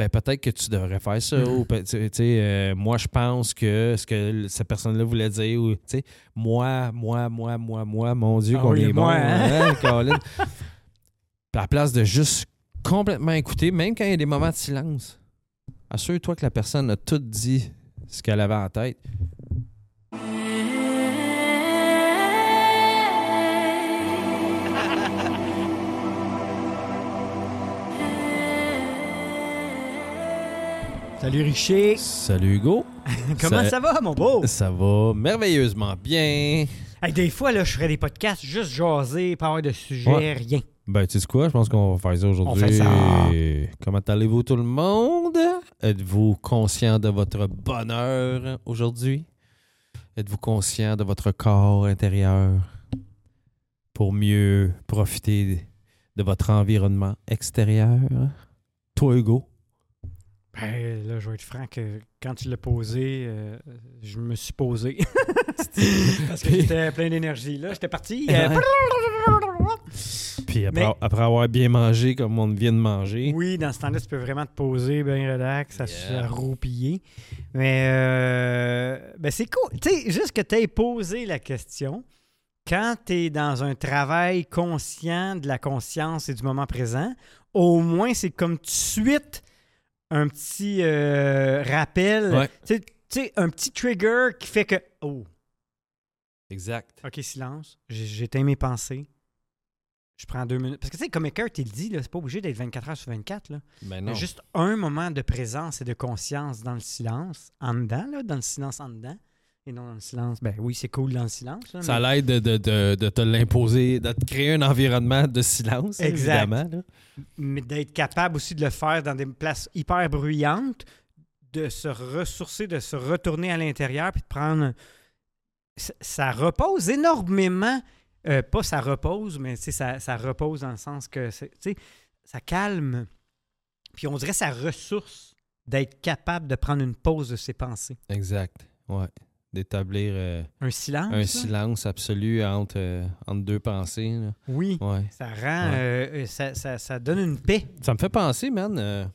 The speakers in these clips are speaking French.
ben peut-être que tu devrais faire ça. ou euh, moi, je pense que ce que cette personne-là voulait dire, ou moi, moi, moi, moi, moi, mon Dieu, Ah qu'on oui, est bon. moi, hein? hein? Puis à la place de juste complètement écouter, même quand il y a des moments de silence, assure-toi que la personne a tout dit ce qu'elle avait en tête. Salut Richer. Salut Hugo. Comment Ça- ça va, mon beau? Ça va merveilleusement bien. Hey, des fois, là, je ferais des podcasts juste jaser, pas avoir de sujet, Ouais. rien. Ben, tu sais quoi? Je pense qu'on va faire ça aujourd'hui. On fait ça. Comment allez-vous tout le monde? Êtes-vous conscient de votre bonheur aujourd'hui? Êtes-vous conscient de votre corps intérieur pour mieux profiter de votre environnement extérieur? Toi, Hugo? Ben, là, je vais être franc que quand tu l'as posé, euh, je me suis posé. Parce que j'étais plein d'énergie. Là, j'étais parti. euh, Puis après, Mais- après avoir bien mangé comme on vient de manger. Oui, dans ce temps-là, tu peux vraiment te poser, bien relax, à se Yeah. roupiller. Mais euh, ben c'est cool. Tu sais, juste que tu aies posé la question, quand tu es dans un travail conscient de la conscience et du moment présent, au moins c'est comme tout de suite un petit euh, rappel. Ouais. Tu sais- un petit trigger qui fait que. Oh, Exact. OK, silence. J'éteins mes pensées. Je prends deux minutes. Parce que, tu sais, comme Eckert, il dit, c'est pas obligé d'être 24 heures sur 24. Là. Ben Il y non. a juste un moment de présence et de conscience dans le silence, en dedans, là, dans le silence en dedans, et non dans le silence. Ben oui, c'est cool dans le silence. là, Ça mais- l'aide de, de, de, de te l'imposer, de te créer un environnement de silence, Exact. évidemment. là. mais d'être capable aussi de le faire dans des places hyper bruyantes, de se ressourcer, de se retourner à l'intérieur, puis de prendre. Ça, ça repose énormément. euh, pas ça repose, mais ça, ça repose dans le sens que c'est- tu sais, ça calme. Puis on dirait ça ressource d'être capable de prendre une pause de ses pensées. Exact. Ouais. D'établir euh, Un silence. un là? silence absolu entre, euh, entre deux pensées. là. Oui. Ouais. Ça rend. Ouais. euh, ça, ça- ça donne une paix. Ça me fait penser, man.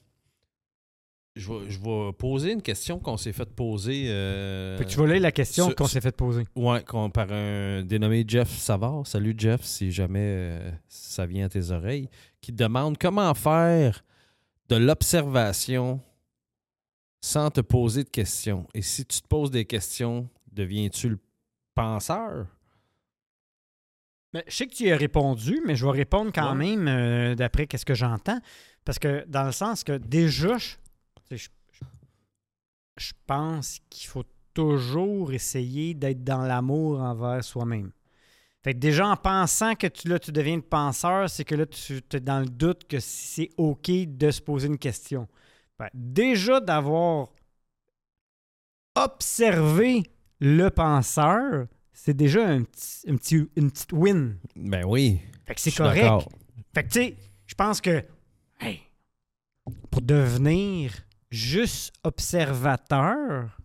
je, vais, je vais poser une question qu'on s'est fait poser. euh, Fait que tu vas lire la question qu'on s'est fait poser? Ouais, qu'on- par un dénommé Jeff Savard. Salut Jeff, si jamais euh, ça vient à tes oreilles. Qui te demande comment faire de l'observation sans te poser de questions. Et si tu te poses des questions, deviens-tu le penseur? Mais je sais que tu y as répondu, mais je vais répondre quand Ouais. même euh, d'après qu'est-ce que j'entends. Parce que dans le sens que déjà, je, pense qu'il faut toujours essayer d'être dans l'amour envers soi-même. Fait que déjà en pensant que tu, là, tu deviens le penseur, c'est que là, tu es dans le doute que c'est OK de se poser une question. Déjà d'avoir observé le penseur, c'est déjà un petit, un petit- une petite win. Ben oui. Fait que c'est correct. Fait que tu sais, je pense que hey, pour devenir juste observateur,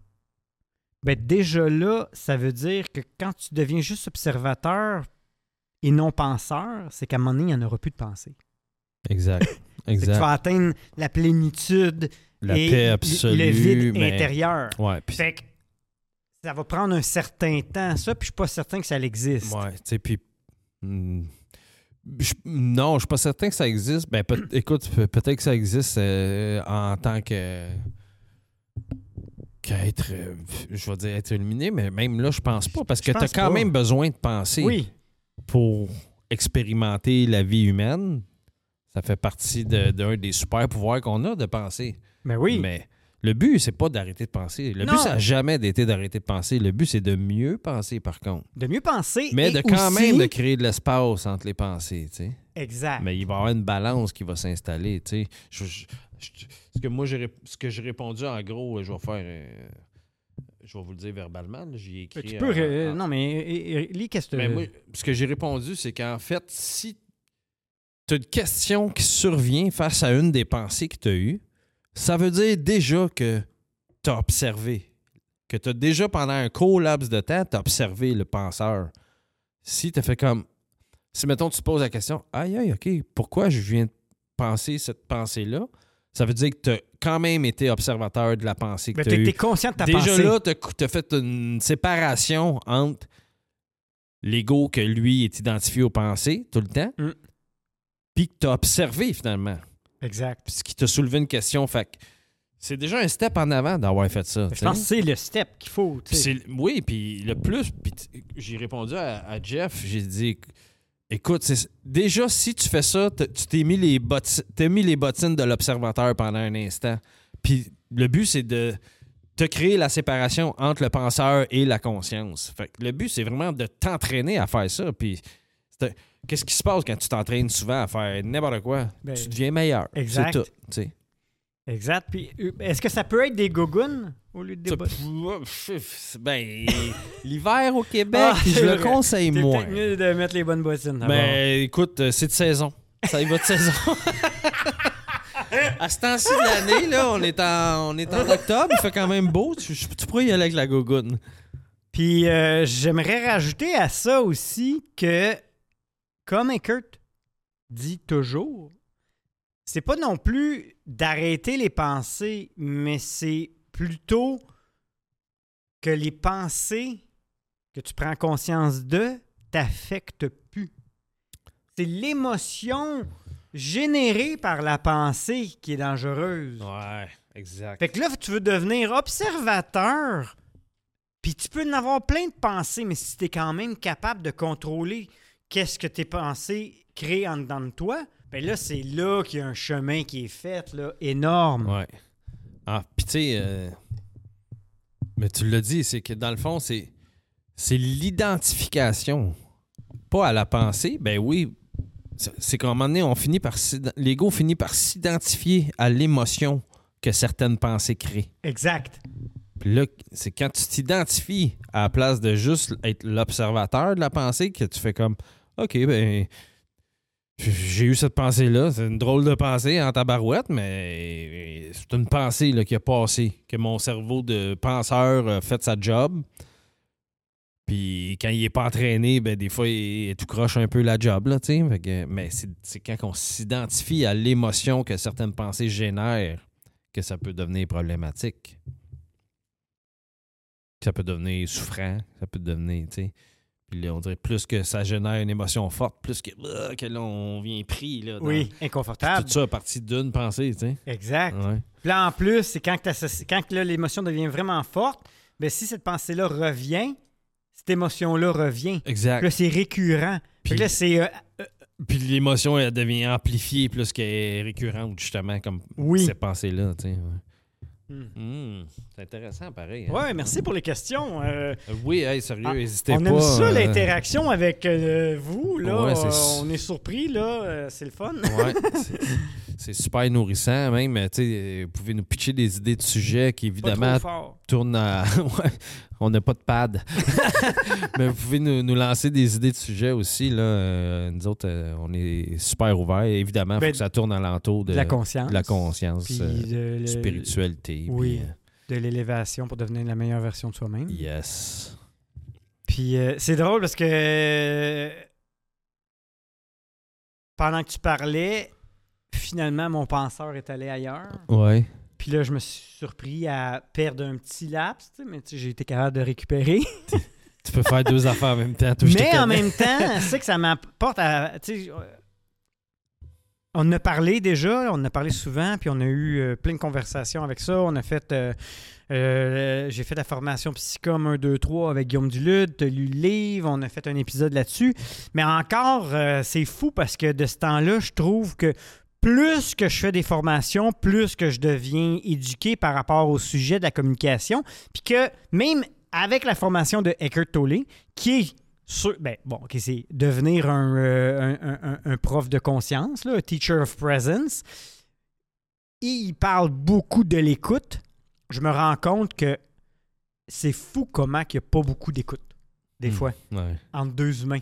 ben déjà là, ça veut dire que quand tu deviens juste observateur et non penseur, c'est qu'à un moment donné, il n'y en aura plus de pensée. Exact. Que tu vas atteindre la plénitude La et paix le- absolue. le vide mais- intérieur. Ouais, Fait que ça va prendre un certain temps, ça, puis je suis pas certain que ça existe. Ouais, tu sais, puis. hmm, je- non, je suis pas certain que ça existe. Ben, peut- écoute, pe- peut-être que ça existe euh, en tant que. qu'être. euh, je vais dire être illuminé, mais même là, je pense pas. Parce que tu as quand pas. même besoin de penser Oui, pour expérimenter la vie humaine. Ça fait partie de- d'un des super pouvoirs qu'on a de penser. mais oui. Mais le but, c'est pas d'arrêter de penser. Le Non. but, ça n'a jamais été d'arrêter de penser. Le but, c'est de mieux penser, par contre. De mieux penser. Mais et de quand aussi- même de créer de l'espace entre les pensées, tu sais. Exact. Mais il va y avoir une balance qui va s'installer, tu sais. Je- je- je- ce que moi, ce que j'ai répondu, en gros, je vais faire... euh, je vais vous le dire verbalement, ai écrit... Tu peux. en- en- non, mais lis qu'est-ce que Mais moi, ce que j'ai répondu, c'est qu'en fait, si tu as une question qui survient face à une des pensées que tu as eues, ça veut dire déjà que tu as observé. Que tu as déjà, pendant un court laps de temps, tu as observé le penseur. Si tu fait comme. Si, mettons, tu te poses la question, aïe, aïe, OK, pourquoi je viens de penser cette pensée-là? Ça veut dire que tu as quand même été observateur de la pensée que tu as t'es conscient de ta Déjà pensée. là, tu as, fait une séparation entre l'ego que lui est identifié aux pensées tout le temps, Mm. Puis que tu as observé finalement. Exact. Puis ce qui t'a soulevé une question. Fait que c'est déjà un step en avant d'avoir fait ça. Je pense que c'est le step qu'il faut. oui, puis le plus, puis j'ai répondu à, à Jeff, j'ai dit, écoute, déjà, si tu fais ça, tu t'es mis, les botti- mis les bottines de l'observateur pendant un instant. Puis le but, c'est de te créer la séparation entre le penseur et la conscience. Fait que le but, c'est vraiment de t'entraîner à faire ça. Puis qu'est-ce qui se passe quand tu t'entraînes souvent à faire n'importe quoi? Ben, tu deviens meilleur. exact. C'est tout. Exact. Puis, euh, est-ce que ça peut être des gougounes au lieu de des bottes? Ben, l'hiver au Québec, Ah, je c'est le vrai. conseille C'est moins. peut-être mieux de mettre les bonnes bottines. Ben, écoute, euh, c'est de saison. Ça y va de saison. à ce temps-ci de l'année, là, on est, en, on est en octobre, il fait quand même beau. Tu, tu pourrais y aller avec la gogoune. Puis euh, j'aimerais rajouter à ça aussi que, comme Eckert dit toujours, c'est pas non plus d'arrêter les pensées, mais c'est plutôt que les pensées que tu prends conscience de t'affectent plus. C'est l'émotion générée par la pensée qui est dangereuse. Ouais, exact. Fait que là, tu veux devenir observateur, puis tu peux en avoir plein de pensées, mais si tu es quand même capable de contrôler qu'est-ce que tes pensées créent en dedans de toi, ben là, c'est là qu'il y a un chemin qui est fait, là, énorme. Ouais. Ah, puis tu sais, euh, mais tu l'as dit, c'est que dans le fond, c'est, c'est l'identification, pas à la pensée. Ben oui, c'est, qu'à un moment donné, on finit par, l'ego finit par s'identifier à l'émotion que certaines pensées créent. Exact. Puis là, c'est quand tu t'identifies à la place de juste être l'observateur de la pensée que tu fais comme OK, ben j'ai eu cette pensée-là. C'est une drôle de pensée en tabarouette, mais c'est une pensée là, qui a passé, que mon cerveau de penseur a fait sa job. Puis quand il est pas entraîné, ben des fois, il, tout croche un peu la job, là, Mais c'est quand on s'identifie à l'émotion que certaines pensées génèrent que ça peut devenir problématique. Ça peut devenir souffrant, ça peut devenir, tu sais. Puis là, on dirait plus que ça génère une émotion forte, plus que, ah, que là, on vient pris, là. dans- Oui, Puis inconfortable. Tout ça à partir d'une pensée, tu sais. Exact. Ouais. Puis là, en plus, c'est quand, quand l'émotion devient vraiment forte, ben si cette pensée-là revient, cette émotion-là revient. Puis Exact. là, c'est récurrent. Puis Puis- là, c'est... euh, Puis l'émotion, elle devient amplifiée plus qu'elle est récurrente, justement, comme Oui. ces pensées-là, tu sais. ouais. Hmm. Hmm, c'est intéressant, pareil. hein. Ouais, merci pour les questions. Euh, Euh, Oui, hey, sérieux, Ah, n'hésitez on pas. aime ça, euh, l'interaction avec euh, vous. Là. Ouais, on est surpris, là. c'est le fun. Ouais, c'est- super nourrissant, même. tu sais, euh, Vous pouvez nous pitcher des idées de sujets qui, Pas évidemment, trop fort. tournent à. On n'a pas de pad. Mais vous pouvez nous, nous lancer des idées de sujets aussi. Là. Euh, nous autres, euh, on est super ouverts. Évidemment, il Ben, faut que ça tourne alentour de, De la conscience. de la conscience, Puis euh, de, le- spiritualité. Oui. puis, euh, de l'élévation pour devenir la meilleure version de soi-même. yes. Puis euh, c'est drôle parce que euh, pendant que tu parlais, finalement, mon penseur est allé ailleurs. Ouais. Puis là, je me suis surpris à perdre un petit laps, mais j'ai été capable de récupérer. Tu peux faire deux affaires en même temps. toi, mais en même temps, c'est que ça m'apporte à. Euh, on en a parlé déjà, on en a parlé souvent, puis on a eu euh, plein de conversations avec ça. On a fait. euh, euh, j'ai fait la formation Psychom 1, 2, 3 avec Guillaume Dulude, tu as lu le livre, on a fait un épisode là-dessus. Mais encore, c'est fou parce que de ce temps-là, je trouve que plus que je fais des formations, plus que je deviens éduqué par rapport au sujet de la communication, puis que même avec la formation de Eckhart Tolle, qui est sur- ben, bon, ok, c'est devenir un, euh, un- un- prof de conscience, là, un teacher of presence. Il parle beaucoup de l'écoute. Je me rends compte que c'est fou comment il n'y a pas beaucoup d'écoute, des Hmm. fois, Ouais. entre deux humains.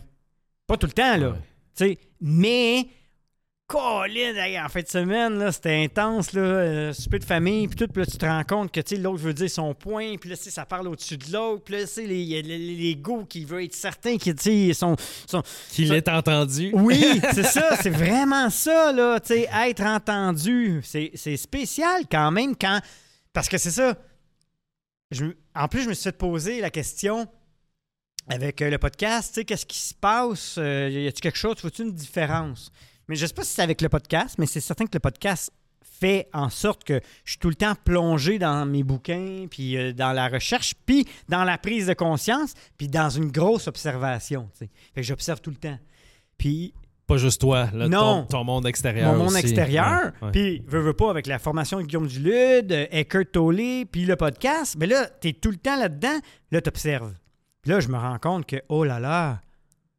Pas tout le temps, là. Ouais. Tu sais, mais Colin, en fin de semaine, là, c'était intense, là, euh, souper de famille, puis tout, puis là, tu te rends compte que, tu sais, l'autre veut dire son point, puis là, tu sais, ça parle au-dessus de l'autre, puis là, tu sais, les- a les- les- l'ego qui veut être certain sais, sont, sont... Qu'il est entendu. Oui, c'est ça, c'est vraiment ça, là, tu sais, être entendu, c'est spécial quand même quand... Parce que c'est ça, je en plus, je me suis fait poser la question avec euh, le podcast, tu sais, qu'est-ce qui se passe? Euh, y a-t-il quelque chose? Faut-tu une différence? Mais je sais pas si c'est avec le podcast, mais c'est certain que le podcast fait en sorte que je suis tout le temps plongé dans mes bouquins, puis euh, dans la recherche, puis dans la prise de conscience, puis dans une grosse observation. Fait que j'observe tout le temps. Puis Pas juste toi, là, Non. Ton, ton monde extérieur. mon monde aussi. extérieur, puis veux, veux pas avec la formation de Guillaume Dulude, euh, Eckhart Tolle, puis le podcast, mais là, tu es tout le temps là-dedans, là, tu observes. Puis là, je me rends compte que, oh là là,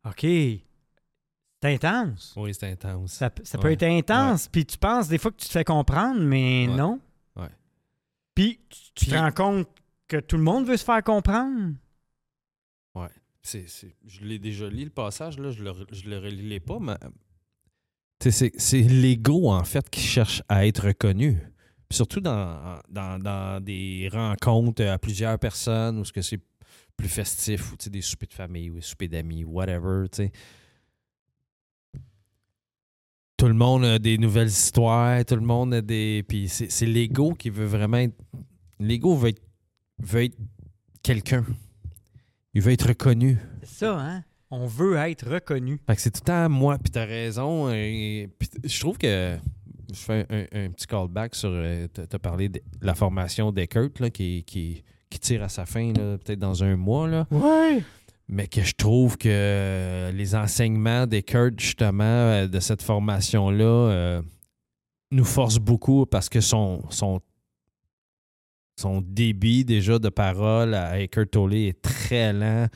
OK, c'est intense. Oui, c'est intense. Ça, ça peut Ouais. être intense, puis tu penses des fois que tu te fais comprendre, mais Ouais. non. Ouais. Puis tu, tu te rends compte que tout le monde veut se faire comprendre. C'est- c'est- je l'ai déjà lu, le passage, là, je le, je le relis pas, mais c'est c'est l'ego, en fait, qui cherche à être reconnu. Surtout dans, dans, dans des rencontres à plusieurs personnes où ce que c'est plus festif, ou des soupers de famille, ou des soupers d'amis, whatever, tu sais. Tout le monde a des nouvelles histoires, tout le monde a des... Puis c'est c'est l'ego qui veut vraiment être... L'ego veut être, veut être quelqu'un. Il veut être reconnu. C'est ça, hein? On veut être reconnu. Fait que c'est tout le temps moi, puis t'as raison. et- puis t- je trouve que je fais un, un petit callback sur. euh, t'as parlé de la formation d'Eckert, là, qui, qui, qui tire à sa fin, là, peut-être dans un mois, là. Ouais. Mais que je trouve que les enseignements d'Eckert, justement, euh, de cette formation-là, euh, nous forcent beaucoup parce que son, son, son débit déjà de parole à Eckhart Tolle est très lent.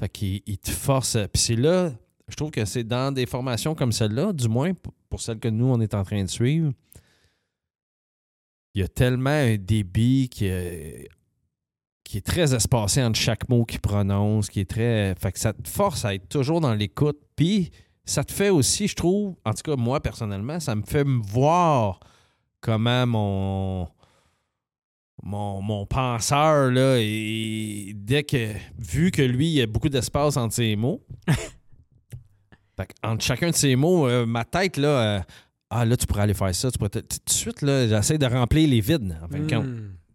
Fait qu'il il te force. Puis c'est là, je trouve que c'est dans des formations comme celle-là, du moins pour- celle que nous, on est en train de suivre, il y a tellement un débit qui qui est très espacé entre chaque mot qu'il prononce, qui est très. Fait que ça te force à être toujours dans l'écoute. Puis ça te fait aussi, je trouve, en tout cas, moi personnellement, ça me fait me voir comment mon. Mon, mon penseur, là, et dès que, vu que lui, il y a beaucoup d'espace entre ses mots, fait entre chacun de ses mots, euh, ma tête, là, euh, ah, là, tu pourrais aller faire ça. Tu pourrais tout de suite, là, j'essaie de remplir les vides, en fin de compte.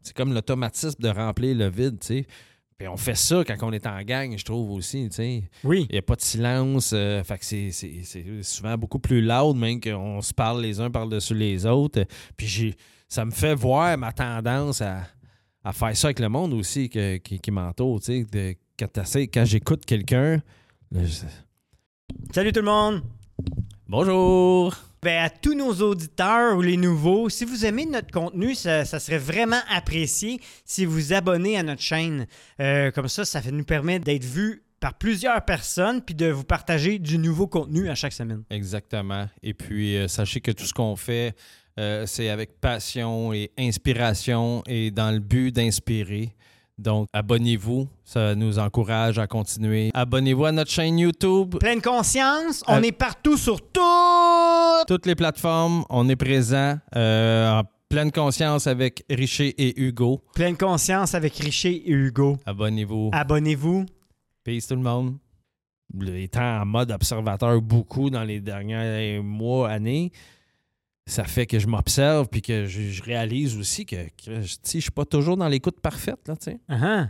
C'est comme l'automatisme de remplir le vide, tu sais. Puis on fait ça quand on est en gang, je trouve aussi, tu sais. Oui. Il n'y a pas de silence. euh, fait que c'est- c'est c'est souvent beaucoup plus loud, même qu'on se parle les uns par-dessus les autres. Puis j'ai ça me fait voir ma tendance à, à faire ça avec le monde aussi que- qui, qui m'entoure, tu sais. de- Quand, j'écoute quelqu'un, là, je- Salut tout le monde! bonjour! À tous nos auditeurs ou les nouveaux, si vous aimez notre contenu, ça, serait vraiment apprécié si vous abonnez à notre chaîne. Euh, comme ça, ça nous permet d'être vus par plusieurs personnes puis de vous partager du nouveau contenu à chaque semaine. Exactement. Et puis, euh, sachez que tout ce qu'on fait, euh, c'est avec passion et inspiration et dans le but d'inspirer. Donc, abonnez-vous. Ça nous encourage à continuer. Abonnez-vous à notre chaîne YouTube. Pleine conscience, on est partout sur tout! Toutes les plateformes, on est présent euh, en pleine conscience avec Richer et Hugo. Pleine conscience avec Richer et Hugo. Abonnez-vous. Abonnez-vous. Peace tout le monde. Étant en mode observateur beaucoup dans les derniers mois, années, ça fait que je m'observe puis que je, je réalise aussi que, que je ne suis pas toujours dans l'écoute parfaite. Là. Uh-huh.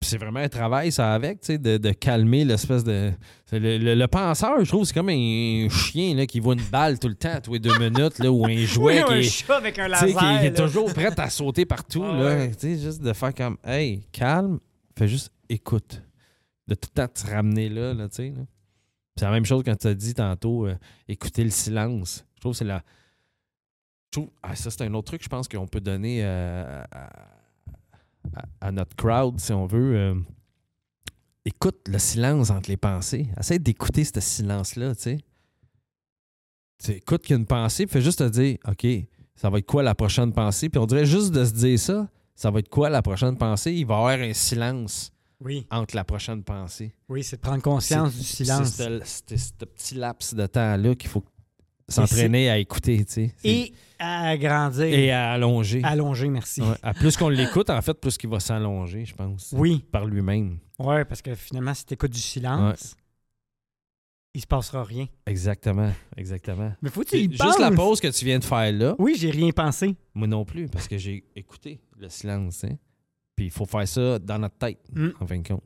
Puis c'est vraiment un travail, ça, avec, de, de calmer l'espèce de. Le, le- le penseur, je trouve, c'est comme un chien là, qui voit une balle tout le temps, tous les deux minutes, là, ou un jouet Oui, qui un est. chat avec un laser. qui, qui est toujours prêt à sauter partout. Ah là. ouais. Juste de faire comme, hey, calme, fais juste écoute. De tout le temps te ramener là, là tu sais. là. C'est la même chose quand tu as dit tantôt, euh, écouter le silence. Je trouve que c'est la. Je trouve, ah, ça, c'est un autre truc, je pense, qu'on peut donner euh, à, notre crowd, si on veut. euh, écoute le silence entre les pensées. Essaye d'écouter ce silence-là, tu sais. Tu écoutes qu'il y a une pensée, puis fais juste te dire, OK, ça va être quoi la prochaine pensée? Puis on dirait juste de se dire ça, ça va être quoi la prochaine pensée? Il va y avoir un silence Oui, entre la prochaine pensée. oui, c'est de prendre conscience du silence. ce, c'est ce petit laps de temps-là qu'il faut s'entraîner à écouter, tu sais. Et à agrandir. et à allonger. Allonger, merci. Ouais. À plus qu'on l'écoute, en fait, plus qu'il va s'allonger, je pense. Oui, Par lui-même. ouais, parce que finalement, si tu écoutes du silence, il se passera rien. Exactement. Exactement. Mais faut que tu y Juste la pause que tu viens de faire là, Oui, j'ai rien pensé. moi non plus, parce que j'ai écouté le silence. Hein. Puis il faut faire ça dans notre tête, Mm. en fin de compte.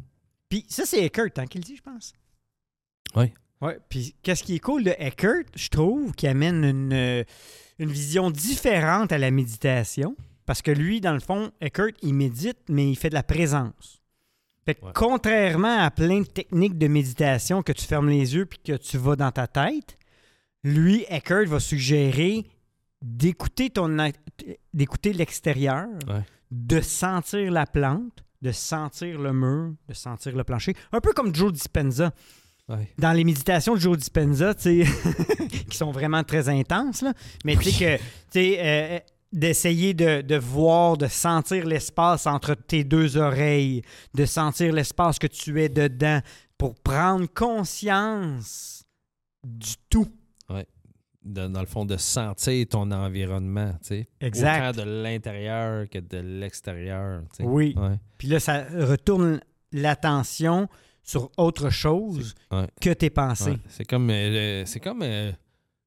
Puis ça, c'est Eckert hein, qui le dit, je pense. Oui. Ouais. Puis qu'est-ce qui est cool de Eckert, je trouve, qui amène une, euh, une vision différente à la méditation. Parce que lui, dans le fond, Eckert, il médite, mais il fait de la présence. Fait que Ouais. contrairement à plein de techniques de méditation que tu fermes les yeux puis que tu vas dans ta tête, lui, Eckert va suggérer d'écouter ton d'écouter l'extérieur, Ouais. De sentir la plante, de sentir le mur, de sentir le plancher. Un peu comme Joe Dispenza. Ouais. Dans les méditations de Joe Dispenza, qui sont vraiment très intenses, là, mais tu sais que, sais, euh, d'essayer de, de voir, de sentir l'espace entre tes deux oreilles, de sentir l'espace que tu es dedans pour prendre conscience du tout. De- dans le fond, de sentir ton environnement, tu sais. Exact. Autant de l'intérieur que de l'extérieur, tu sais. Oui. Ouais. Puis là, ça retourne l'attention sur autre chose Ouais. que tes pensées. Ouais. C'est comme, euh, c'est comme, euh,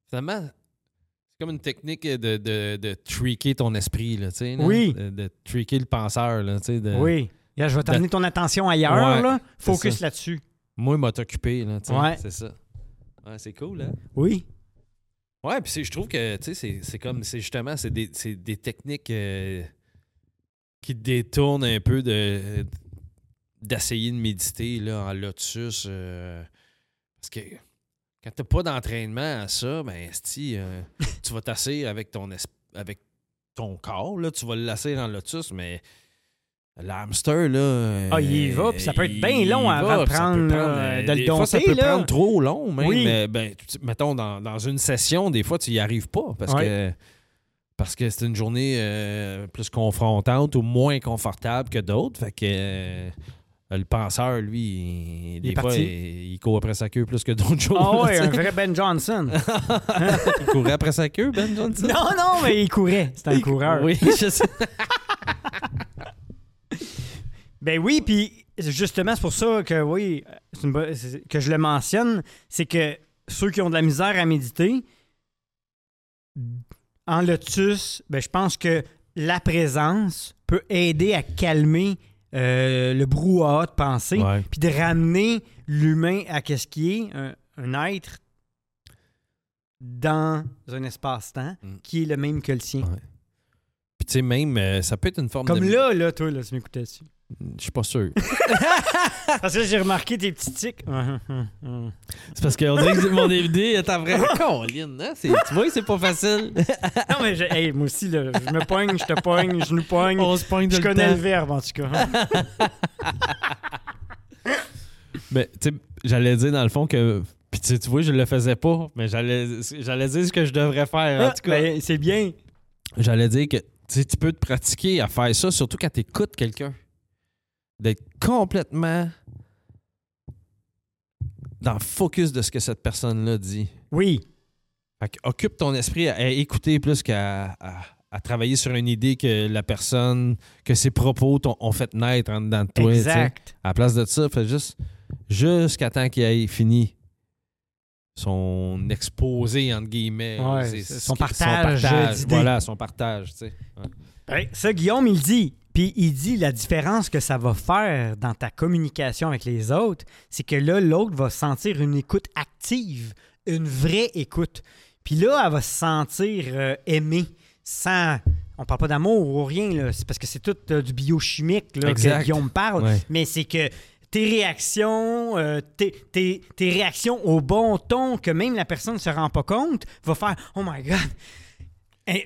finalement, c'est comme une technique de, de, de tricker ton esprit, là, tu sais. là. Oui. De, de tricker le penseur, là, tu sais. Oui. Là, je vais t'amener ton attention ailleurs, là. Focus là-dessus. Moi, il m'a occupé, là, tu sais. C'est ça. Ouais, c'est cool, hein? Oui. Ouais, puis je trouve que, tu sais, c'est- comme, c'est justement, c'est des, des techniques euh, qui te détournent un peu de d'essayer de méditer, là, en lotus. euh, parce que quand t'as pas d'entraînement à ça, ben, esti, euh, tu vas t'asseoir avec ton, avec ton corps, là, tu vas le lasser en lotus, mais l'hamster, là... Ah, il y va, puis ça peut être bien long il avant va, de prendre, euh, de le des fois, ça peut là. prendre trop long, même. Oui. mais, ben, mettons, dans, dans une session, des fois, tu y arrives pas parce que parce que c'est une journée euh, plus confrontante ou moins confortable que d'autres. Fait que euh, le penseur, lui, il- des fois, il, il court après sa queue plus que d'autres jours. Ah là, ouais, tu un vrai Ben Johnson. il courait après sa queue, Ben Johnson? non, non, mais il courait. C'était un Il- coureur. Oui, je sais. Ben oui, puis justement, c'est pour ça que oui, bonne- que je le mentionne, c'est que ceux qui ont de la misère à méditer, en lotus, ben je pense que la présence peut aider à calmer euh, le brouhaha de pensée, puis de ramener l'humain à qu'est-ce qui est un, un être dans un espace-temps Mm. qui est le même que le sien. Ouais. Puis tu sais, même, euh, ça peut être une forme Comme de... là, là, toi, là, tu m'écoutais dessus. Je suis pas sûr. Parce que j'ai remarqué tes petits tics. C'est parce qu'on dirait que mon DVD est en vrai. Colline, hein? C'est- Tu vois, c'est pas facile. Non, mais je- hey, moi aussi, là, je me pogne, je te pogne, je nous pogne. On se pogne de Je connais temps. le verbe, en tout cas. Mais tu sais, j'allais dire dans le fond que. Puis tu sais, tu vois, je le faisais pas, mais j'allais j'allais dire ce que je devrais faire. En tout cas, Ben, c'est bien. j'allais dire que tu peux te pratiquer à faire ça, surtout quand tu écoutes quelqu'un. D'être complètement dans le focus de ce que cette personne-là dit. Oui. Fait que occupe ton esprit à, à écouter plus qu'à à, à travailler sur une idée que la personne, que ses propos t'ont- ont fait naître en dedans de toi. exact. À la place de ça, fais juste jusqu'à temps qu'il ait fini son exposé, entre guillemets. Ouais, C'est- son qui- partage d'idées. Voilà, son partage. tu sais. Ouais. Ben, ça, Guillaume, il dit. Puis il dit la différence que ça va faire dans ta communication avec les autres, c'est que là, l'autre va sentir une écoute active, une vraie écoute. Puis là, elle va se sentir euh, aimée sans. On parle pas d'amour ou rien, là. C'est parce que c'est tout euh, du biochimique là, que. Guillaume parle. Ouais. Mais c'est que tes réactions, euh, tes, tes- tes réactions au bon ton, que même la personne ne se rend pas compte, va faire Oh my God!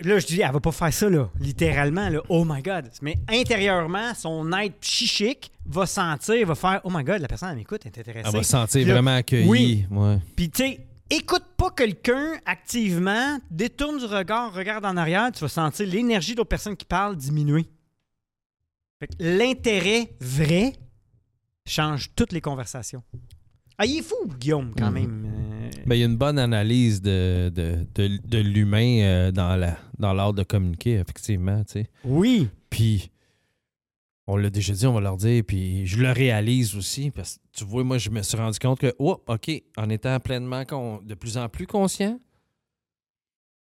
Là, je dis, elle va pas faire ça, là, littéralement, là, oh my God. Mais intérieurement, son être psychique va sentir, va faire, oh my God, la personne, elle m'écoute, elle est intéressée. Elle va se sentir Là, vraiment accueillie. oui. Ouais. Puis, tu sais, écoute pas quelqu'un activement, détourne du regard, regarde en arrière, tu vas sentir l'énergie de l'autre personne qui parle diminuer. L'intérêt vrai change toutes les conversations. Ah, il est fou, Guillaume, quand Mhm. même. Euh, Ben, il y a une bonne analyse de, de, de- de l'humain euh, dans la dans l'art de communiquer, effectivement. tu sais. Oui. Puis, on l'a déjà dit, on va leur dire, puis je le réalise aussi, parce que tu vois, moi, je me suis rendu compte que, oh, OK, en étant pleinement, con- de plus en plus conscient,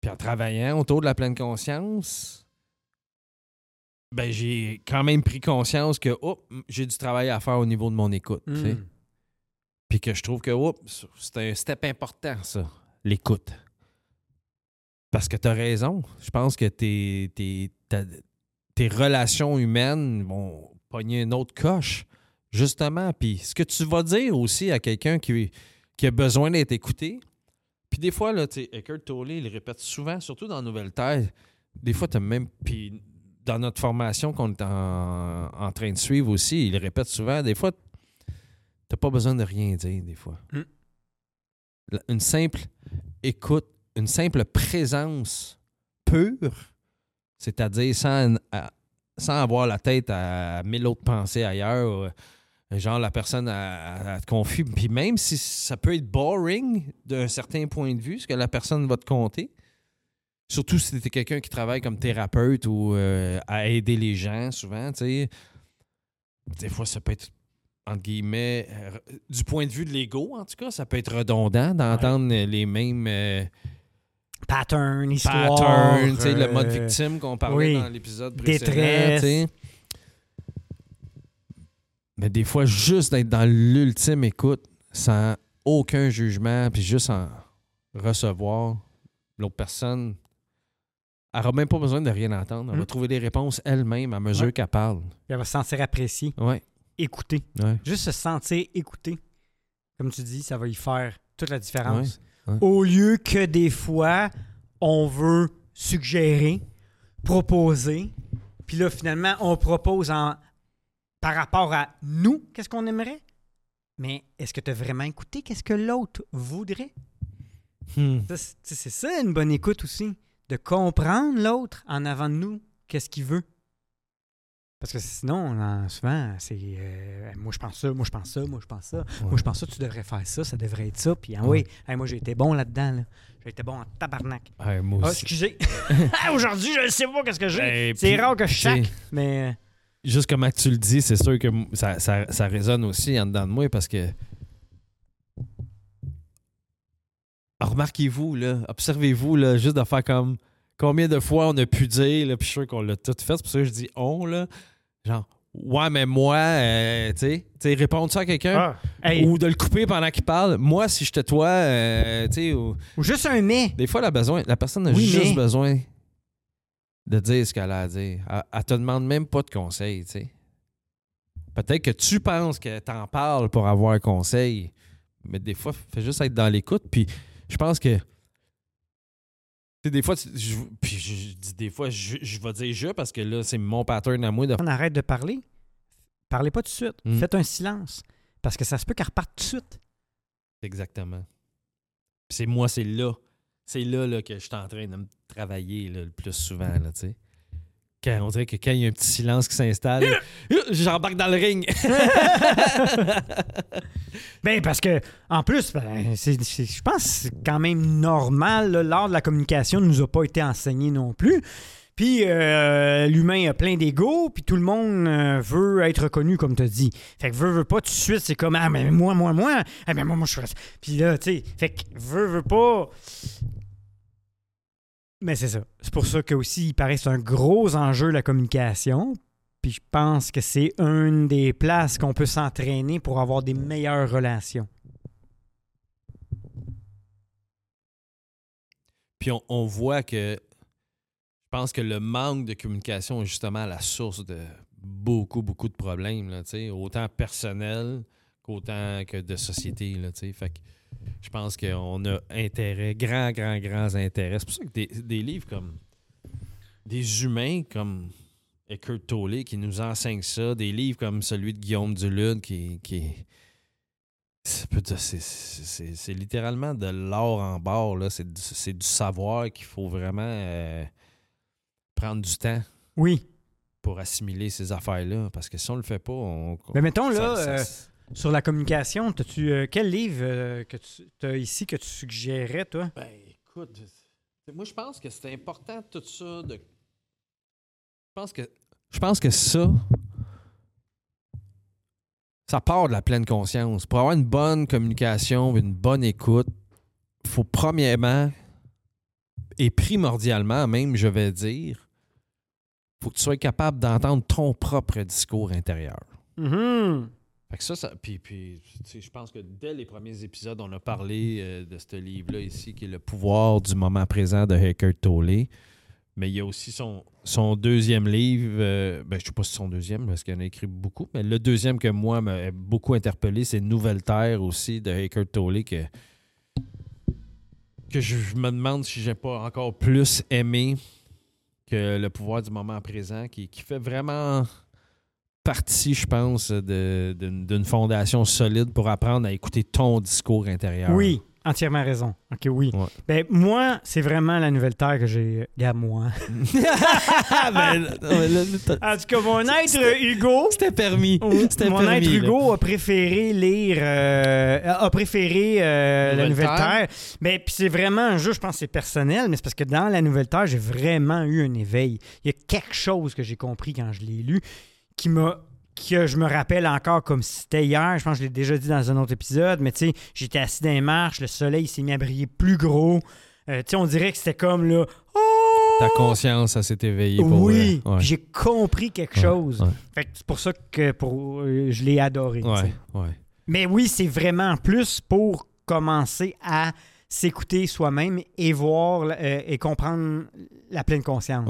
puis en travaillant autour de la pleine conscience, ben, j'ai quand même pris conscience que, oh, j'ai du travail à faire au niveau de mon écoute. tu sais. Mm. Puis que je trouve que oh, c'est un step important, ça, l'écoute. Parce que tu as raison. Je pense que tes, tes, tes relations humaines vont pogner une autre coche, justement. Puis ce que tu vas dire aussi à quelqu'un qui, qui a besoin d'être écouté, puis des fois, là, tu Eckhart Tolle, il répète souvent, surtout dans Nouvelle Terre, des fois, tu as même. Puis dans notre formation qu'on est en, en train de suivre aussi, il répète souvent, des fois, T'as pas besoin de rien dire des fois. Mm. Une simple écoute, une simple présence pure, c'est-à-dire sans, sans avoir la tête à mille autres pensées ailleurs, euh, genre la personne à, à te confie, puis même si ça peut être boring d'un certain point de vue, ce que la personne va te compter, surtout si tu es quelqu'un qui travaille comme thérapeute ou euh, à aider les gens souvent, tu sais, des fois ça peut être entre guillemets, euh, du point de vue de l'ego, en tout cas, ça peut être redondant d'entendre euh, les mêmes euh, Pattern, histoire. tu sais, le mode euh, victime qu'on parlait oui. dans l'épisode précédent. Mais des fois, juste d'être dans l'ultime écoute, sans aucun jugement, puis juste en recevoir l'autre personne, elle n'aura même pas besoin de rien entendre. Elle va Mm. trouver des réponses elle-même à mesure Ouais. qu'elle parle. Elle va se sentir appréciée, Ouais, écoutée. ouais. Juste se sentir écouté. Comme tu dis, ça va y faire toute la différence. Au lieu que des fois, on veut suggérer, proposer, puis là, finalement, on propose en, par rapport à nous, qu'est-ce qu'on aimerait? Mais est-ce que tu as vraiment écouté qu'est-ce que l'autre voudrait? Hmm. C'est ça une bonne écoute aussi, de comprendre l'autre en avant de nous, qu'est-ce qu'il veut. Parce que sinon, on- souvent, c'est euh, moi je pense ça, moi je pense ça, moi je pense ça, moi je pense ça, tu devrais faire ça, ça devrait être ça. Puis ah oui, hey, moi j'ai été bon là-dedans. Là. J'ai été bon en tabarnak. Ouais, moi Ah, excusez. Aujourd'hui, je ne sais pas qu'est-ce que j'ai. C'est rare que je chaque, mais euh, juste comme tu le dis, c'est sûr que ça, ça, ça résonne aussi en dedans de moi parce que. Remarquez-vous, là, observez-vous, juste de faire comme combien de fois on a pu dire, là, puis je suis sûr qu'on l'a tout fait, c'est pour ça que je dis on, là. Genre, ouais, mais moi, euh, tu sais, répondre ça à quelqu'un? hey, Ou de le couper pendant qu'il parle? Moi, si j'étais toi, euh, tu sais, ou- ou juste un mais. des fois, la, besoin, la personne a Oui, juste mais- besoin de dire ce qu'elle a à dire. Elle, elle te demande même pas de conseil, tu sais. Peut-être que tu penses que t'en parles pour avoir un conseil, mais des fois, fais juste être dans l'écoute. Puis je pense que. tu sais, des fois, tu- je, puis je, je dis des fois, je, je vais dire je parce que là, c'est mon pattern à moi de On arrête de parler. Parlez pas tout de suite. Mm. Faites un silence. Parce que ça se peut qu'elle reparte tout de suite. Exactement. Puis c'est moi, c'est là. C'est là, là que je suis en train de me travailler là, le plus souvent, là, tu sais. Quand, on dirait que quand il y a un petit silence qui s'installe, j'embarque dans le ring. Ben, parce que, en plus, ben, je pense c'est quand même normal. L'art de la communication ne nous a pas été enseigné non plus. Puis, euh, l'humain a plein d'ego, puis tout le monde euh, veut être reconnu, comme tu dit. Fait que veut, veut pas, tout de suite, c'est comme, ah, mais moi, moi, moi, ah, mais moi, moi, je suis. Puis là, tu sais, fait que veut, veut pas. Mais c'est ça. C'est pour ça que aussi, il paraît c'est un gros enjeu, la communication. Puis je pense que c'est une des places qu'on peut s'entraîner pour avoir des meilleures relations. Puis on, on voit que je pense que le manque de communication est justement la source de beaucoup, beaucoup de problèmes, là, autant personnels qu'autant que de société. Là, fait que je pense qu'on a intérêt, grand, grand, grands intérêts. C'est pour ça que des, des livres comme des humains comme Eckhart Tolle qui nous enseignent ça, des livres comme celui de Guillaume Duluth qui, qui c'est littéralement de l'or en barre. là. C'est du, c'est du savoir qu'il faut vraiment euh, prendre du temps Oui. pour assimiler ces affaires-là. Parce que si on le fait pas, on. Mais mettons, là, ça- euh, sur la communication, as-tu euh, quel livre euh, que tu as ici que tu suggérais, toi? Ben, écoute, moi, je pense que c'est important tout ça de. Je pense que. Je pense que ça. Ça part de la pleine conscience. Pour avoir une bonne communication, une bonne écoute, il faut premièrement et primordialement, même, je vais dire, faut que tu sois capable d'entendre ton propre discours intérieur. Mhm. Ça, puis, je pense que dès les premiers épisodes, on a parlé euh, de ce livre-là ici, qui est Le pouvoir du moment présent de Eckhart Tolle. Mais il y a aussi son, deuxième livre, euh, ben, je ne sais pas si c'est son deuxième, parce qu'il en a écrit beaucoup, mais le deuxième que moi m'a beaucoup interpellé, c'est Nouvelle Terre aussi de Eckhart Tolle, que, que je, me demande si j'ai pas encore plus aimé que Le pouvoir du moment présent, qui fait vraiment partie, je pense, de- d'une fondation solide pour apprendre à écouter ton discours intérieur. Oui, entièrement raison. OK, oui. Ouais. Ben, moi, c'est vraiment la nouvelle terre que j'ai. Regarde, moi. Ben, En tout cas, mon être Hugo. C'était permis. C'était Mon permis, être là. Hugo a préféré lire, euh, a préféré euh, La Nouvelle Terre. Terre. Mais puis c'est vraiment un jeu, je pense que c'est personnel, mais c'est parce que dans La Nouvelle Terre, j'ai vraiment eu un éveil. Il y a quelque chose que j'ai compris quand je l'ai lu qui m'a que je me rappelle encore comme si c'était hier. Je pense que je l'ai déjà dit dans un autre épisode, mais tu sais, j'étais assis dans les marches, le soleil s'est mis à briller plus gros. Euh, tu sais, on dirait que c'était comme là. Oh! Ta conscience, ça s'est éveillé pour Oui. Ouais. j'ai compris quelque Ouais, chose. ouais. Fait que c'est pour ça que pour, euh, je l'ai adoré. Mais oui, c'est vraiment plus pour commencer à s'écouter soi-même et voir euh, et comprendre la pleine conscience.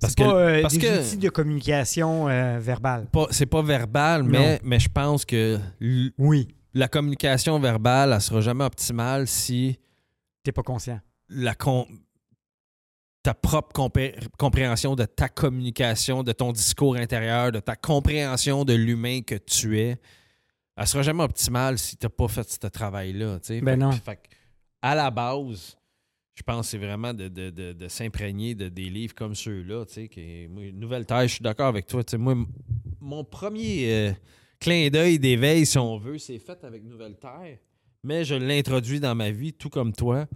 Parce c'est que, pas euh, parce des que outils de communication euh, verbale. c'est pas verbal, mais, mais je pense que Oui, la communication verbale, elle sera jamais optimale si t'es pas conscient. la con- ta propre compré- compréhension de ta communication, de ton discours intérieur, de ta compréhension de l'humain que tu es, elle sera jamais optimale si tu n'as pas fait ce travail-là. tu sais. Ben non. fait à la base, je pense que c'est vraiment de, de- de- de s'imprégner de des livres comme ceux-là. Nouvelle Terre, je suis d'accord avec toi. Moi, mon premier euh, clin d'œil d'éveil, si on veut, c'est fait avec Nouvelle Terre, mais je l'introduis dans ma vie, tout comme toi.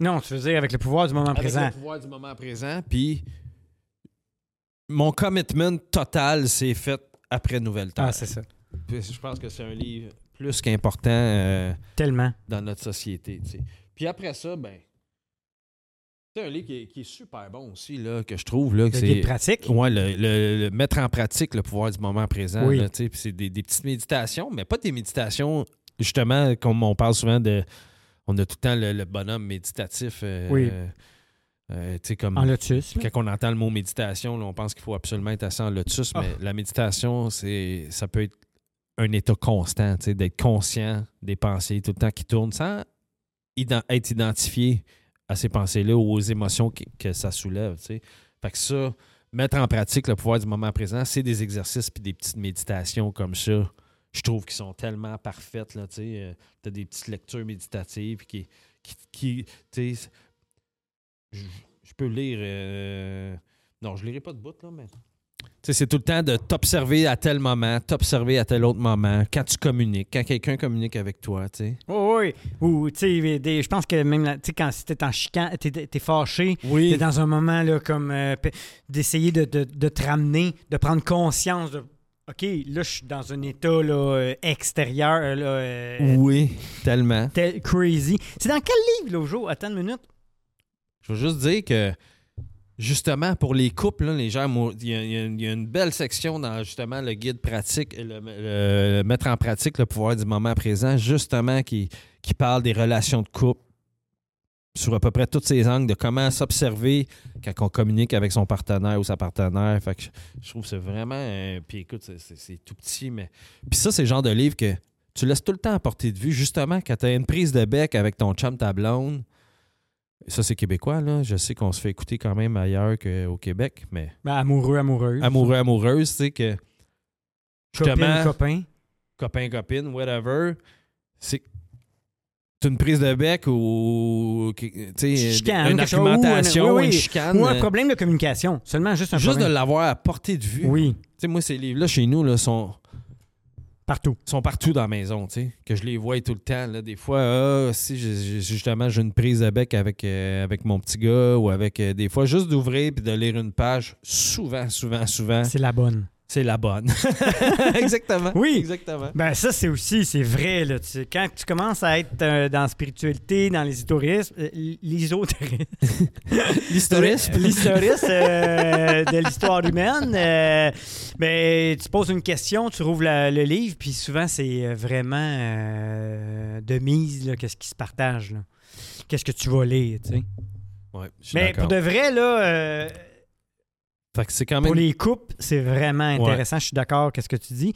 Non, tu veux dire avec le pouvoir du moment Avec présent. le pouvoir du moment présent. Puis mon commitment total s'est fait après Nouvelle Terre. Ah, c'est ça. Puis je pense que c'est un livre plus qu'important euh, Tellement. dans notre société. Puis après ça, ben, c'est un livre qui est, qui est super bon aussi, là, que je trouve. Là, que Le c'est, pratique. Ouais, le, le- le mettre en pratique le pouvoir du moment présent. Oui. c'est des, des petites méditations, mais pas des méditations, justement, comme on parle souvent de. On a tout le temps le, le bonhomme méditatif. euh, Oui. euh, sais, comme. En lotus. Quand on entend le mot méditation, là, on pense qu'il faut absolument être assis en lotus, Ah. mais la méditation, c'est ça peut être un état constant, d'être conscient des pensées tout le temps qui tournent sans ident- être identifié à ces pensées-là ou aux émotions que, ça soulève. Fait que ça, mettre en pratique le pouvoir du moment présent, c'est des exercices puis des petites méditations comme ça. Je trouve qu'ils sont tellement parfaites. Tu. Euh, t'as des petites lectures méditatives qui, qui, je, peux lire. euh, non, je lirai pas de bout, là, mais. C'est tout le temps de t'observer à tel moment, t'observer à tel autre moment, quand tu communiques, quand quelqu'un communique avec toi, tu sais. Oh, oui. Ou, tu sais, des- je pense que même, tu sais, quand t'es en chican, t'es, t'es fâché, Oui. T'es dans un moment là, comme euh, d'essayer de, de- de te ramener, de prendre conscience de OK, là, je suis dans un état là, euh, extérieur, euh, là, euh, Oui, tellement. tel- crazy. C'est dans quel livre, là, Jo? Attends une minute. Je veux juste dire que, justement, pour les couples, les gens, il y, a- une- belle section dans, justement, le guide pratique, mettre en pratique le pouvoir du moment présent, justement, qui, parle des relations de couple sur à peu près tous ces angles, de comment s'observer quand on communique avec son partenaire ou sa partenaire. Je, trouve que c'est vraiment... euh, puis écoute, c'est- tout petit, mais... Puis ça, c'est le genre de livre que tu laisses tout le temps à portée de vue, justement, quand tu as une prise de bec avec ton chum, ta blonde, ça, c'est québécois, là. Je sais qu'on se fait écouter quand même ailleurs qu'au Québec, mais Ben, amoureux, amoureuse. amoureux, amoureuse, tu sais, que justement- copain. copain, copine, whatever, c'est une prise de bec ou tu sais, Chicane, une argumentation, ou un- oui, une oui. chicane. Ou un problème de communication. Seulement juste un Juste de l'avoir à portée de vue. Oui. Tu sais, moi, ces livres-là, chez nous, là, sont. Partout. Ils sont partout dans la maison, tu sais. Que je les vois tout le temps. Là. Des fois, ah, si j'ai- justement j'ai une prise à bec avec, euh, avec mon petit gars ou avec euh, des fois juste d'ouvrir puis de lire une page, souvent, souvent, souvent, C'est la bonne. C'est la bonne. Exactement. Oui. Exactement. Ben ça, c'est aussi, c'est vrai. Là, Tu sais, quand tu commences à être euh, dans la spiritualité, dans l'ésotérisme, euh, l'ésotérisme, L'historisme. l'historisme euh, de l'histoire humaine, euh, ben, tu poses une question, tu rouvres la- le livre, puis souvent, c'est euh, vraiment euh, de mise, là, qu'est-ce qui se partage. là. Qu'est-ce que tu vas lire, tu sais. Ouais, je suis Mais pour d'accord. de vrai, là, euh, Fait que c'est quand même. pour les couples, c'est vraiment intéressant. Je suis d'accord avec ce que tu dis.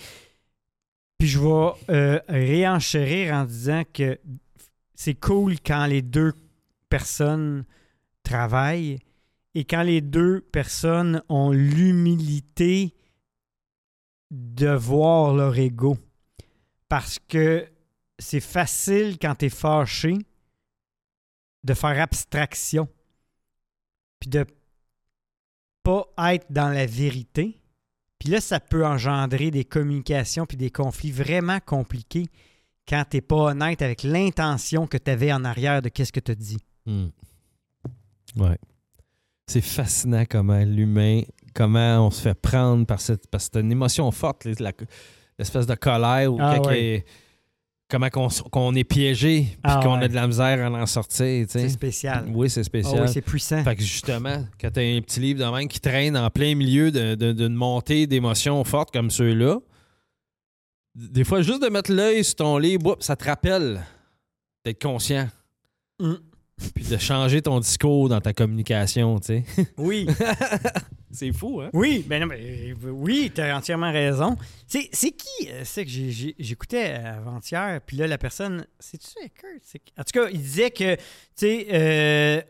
Puis je vais euh, réenchérir en disant que c'est cool quand les deux personnes travaillent et quand les deux personnes ont l'humilité de voir leur ego. Parce que c'est facile quand tu es fâché de faire abstraction. Puis de pas être dans la vérité. Puis là, ça peut engendrer des communications puis des conflits vraiment compliqués quand tu n'es pas honnête avec l'intention que tu avais en arrière de qu'est-ce que tu as dit. Hmm. Ouais. C'est fascinant comment l'humain, comment on se fait prendre par cette. Parce que c'est une émotion forte, l'espèce de colère ou Ah ouais. Comment qu'on, est piégé puis Ah qu'on ouais. a de la misère à en sortir. C'est spécial. Oui, c'est Ah spécial. oui, c'est puissant. Fait que justement, quand tu as un petit livre de même qui traîne en plein milieu de- de- d'une montée d'émotions fortes comme ceux-là, des fois, juste de mettre l'œil sur ton livre, ça te rappelle d'être conscient. Mm. Puis de changer ton discours dans ta communication, tu sais. Oui, C'est fou, hein? oui, ben non, mais, euh, oui, tu as entièrement raison. C'est qui, euh, c'est que j'écoutais avant-hier, puis là, la personne, c'est-tu Eckert? En tout cas, il disait que, tu sais, euh,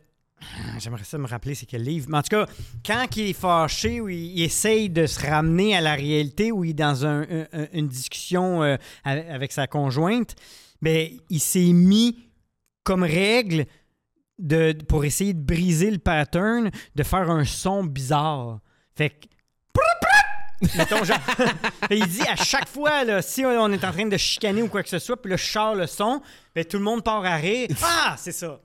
j'aimerais ça me rappeler c'est quel livre, mais en tout cas, quand il est fâché ou il, essaye de se ramener à la réalité ou il est dans un- un- un- une discussion avec sa conjointe, ben, il s'est mis comme règle de, pour essayer de briser le pattern, de faire un son bizarre. Fait que. Mettons, genre, il dit à chaque fois, là, si on est en train de chicaner ou quoi que ce soit, puis là, je sors le son, ben, tout le monde part à rire. Ah, c'est ça.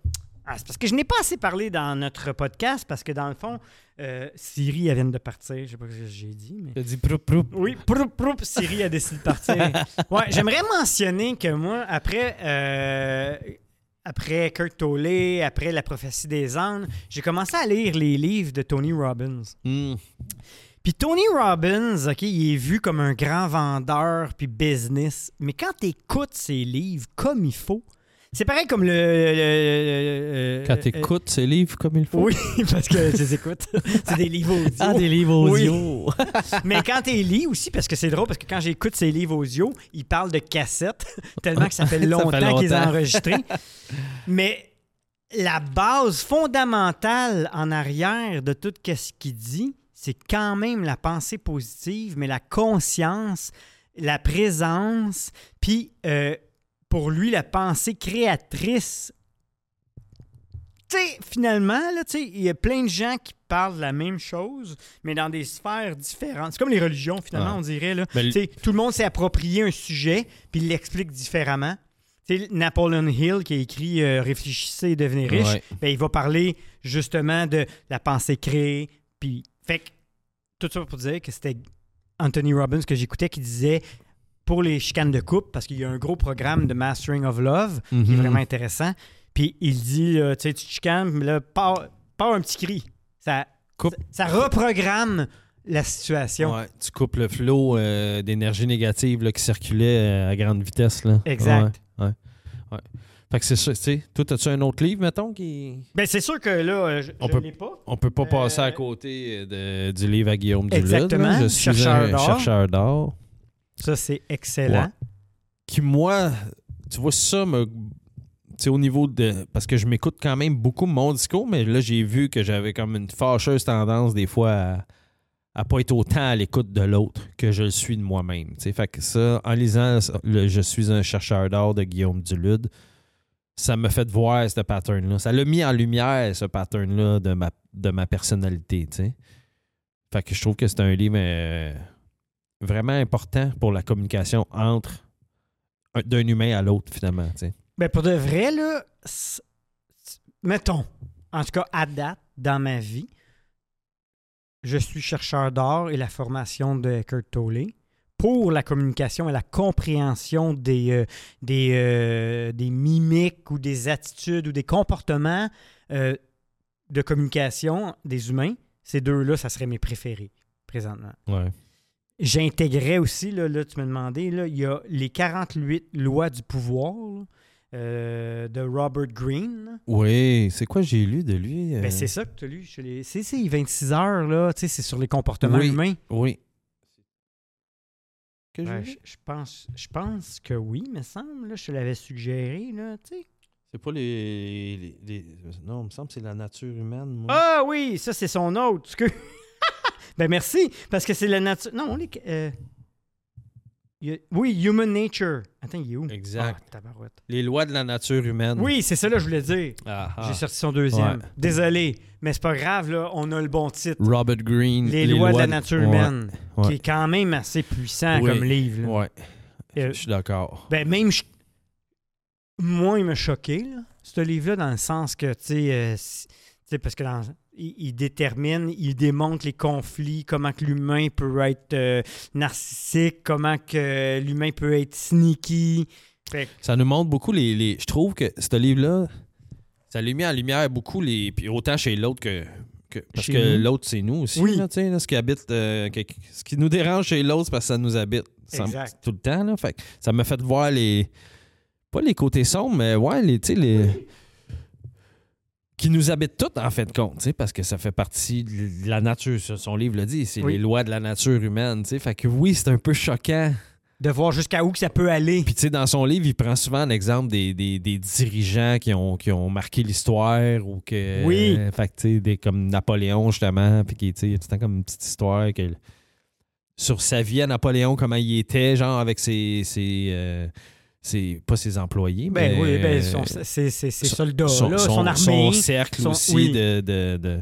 Ah, c'est parce que je n'ai pas assez parlé dans notre podcast, parce que dans le fond, euh, Siri, elle vient de partir. Je sais pas ce que j'ai dit, mais. T'as dit proup, proup. Oui, proup, proup, Siri a décidé de partir. Ouais, j'aimerais mentionner que moi, après, euh, après Kurt Tolley, après La prophétie des ânes, j'ai commencé à lire les livres de Tony Robbins. Hmm. Puis Tony Robbins, OK, il est vu comme un grand vendeur puis business, mais quand tu écoutes ses livres comme il faut, c'est pareil comme le... le- le- le- Quand euh, t'écoutes ces livres comme il faut. Oui, parce que je les écoute. c'est des livres audio. Ah, des livres Oui. audio. Mais quand tu lis aussi, parce que c'est drôle, parce que quand j'écoute ces livres audio, ils parlent de cassettes, tellement que ça fait fait longtemps qu'ils ont longtemps. enregistré. Mais la base fondamentale en arrière de tout ce qu'il dit, c'est quand même la pensée positive, mais la conscience, la présence, puis euh, pour lui, la pensée créatrice tu sais, finalement, là, tu sais, il y a plein de gens qui parlent de la même chose, mais dans des sphères différentes. C'est comme les religions, finalement, on dirait. Là. Mais Tu sais, tout le monde s'est approprié un sujet, puis il l'explique différemment. Tu sais, Napoleon Hill, qui a écrit euh, Réfléchissez et devenez riche, Ouais. ben, il va parler justement de la pensée créée. Puis, fait que, tout ça pour dire que c'était Anthony Robbins que j'écoutais qui disait pour les chicanes de couple, parce qu'il y a un gros programme de Mastering of Love qui est Mhm. vraiment intéressant. Puis il dit, tu sais, tu chicanes, mais là, part un petit cri. Ça, Coupe. ça, ça reprogramme la situation. Ouais, tu coupes le flot euh, d'énergie négative là, qui circulait euh, à grande vitesse. Là. Exact. Ouais, ouais. Fait que c'est ça, tu sais. Toi, as-tu un autre livre, mettons, qui. Ben, c'est sûr que là, euh, je On ne peut- pas. On peut pas Euh, passer à côté de- du livre à Guillaume Duluth. Exactement, là. Je suis Chercheur d'or. Ça, c'est excellent. Qui, moi, tu vois, ça me. Tu sais, au niveau de. Parce que je m'écoute quand même beaucoup mon discours, mais là, j'ai vu que j'avais comme une fâcheuse tendance, des fois, à, à pas être autant à l'écoute de l'autre que je le suis de moi-même. Tu sais, fait que ça, en lisant le Je suis un chercheur d'or de Guillaume Dulude, ça m'a fait voir ce pattern-là. Ça l'a mis en lumière, ce pattern-là, de ma, de ma personnalité, tu sais. Fait que je trouve que c'est un livre euh, vraiment important pour la communication entre un- d'un humain à l'autre, finalement. Ben pour de vrai, là, mettons, en tout cas à date, dans ma vie, je suis chercheur d'art et la formation de Eckhart Tolle pour la communication et la compréhension des, euh, des, euh, des mimiques ou des attitudes ou des comportements euh, de communication des humains. Ces deux-là, ça serait mes préférés présentement. Ouais. J'intégrais aussi, là, là, tu m'as demandé, là, il y a les 48 lois du pouvoir euh, de Robert Greene. Oui, c'est quoi j'ai lu de lui? euh? Ben, c'est ça que tu as lu. les- C'est c'est 26 heures, là, tu sais, c'est sur les comportements Oui. humains. Oui. Que lu? je, je pense, je pense que oui, me semble. Là, je te l'avais suggéré, là, tu sais. C'est pas les, les- les- Non, il me semble que c'est la nature humaine, moi. Ah oui, ça, c'est son autre. Ben, merci, parce que c'est la nature... Non, euh, il y a- Oui, Human Nature. Attends, il est où? Exact. Ah. Les lois de la nature humaine. Oui, c'est ça, là, je voulais dire. Ah, ah. J'ai sorti son deuxième. Ouais. Désolé, mais c'est pas grave, là, on a le bon titre. Robert Greene. Les, lois, de la nature humaine, ouais. qui est quand même assez puissant Oui. comme livre. Ouais. Euh, Je suis d'accord. Ben, même, je- moi, il m'a choqué, là, ce livre-là, dans le sens que, tu sais, euh, si- tu sais, parce que dans- il, il détermine, il démontre les conflits, comment que l'humain peut être euh, narcissique, comment que l'humain peut être sneaky. Fait que- Ça nous montre beaucoup les. les- Je trouve que ce livre-là, ça lui met en lumière beaucoup les. Puis autant chez l'autre que. que- parce Chez que l'autre, c'est nous aussi. Oui. là, tu sais, là, ce qui habite. euh, que- ce qui nous dérange chez l'autre, c'est parce que ça nous habite. Ça- tout le temps. Là, fait que ça m'a fait voir les. Pas les côtés sombres, mais ouais, les. tu sais, les qui nous habitent toutes, en fait de compte, parce que ça fait partie de la nature. Son livre le dit, c'est Oui. les lois de la nature humaine. Fait que oui, c'est un peu choquant. de voir jusqu'à où que ça peut aller. Puis, tu sais, dans son livre, il prend souvent l'exemple des, des, des dirigeants qui ont, qui ont marqué l'histoire ou que. Oui. euh, fait que, tu sais, des- comme Napoléon, justement. Puis, qui, tu sais, il y a tout le temps comme une petite histoire que, sur sa vie à Napoléon, comment il était, genre, avec ses. ses, euh, ses- pas ses employés, Ben mais. oui, ben, euh, son, ses, ses- ses son- soldats, son, là, son- armée. son cercle aussi oui. de. de, de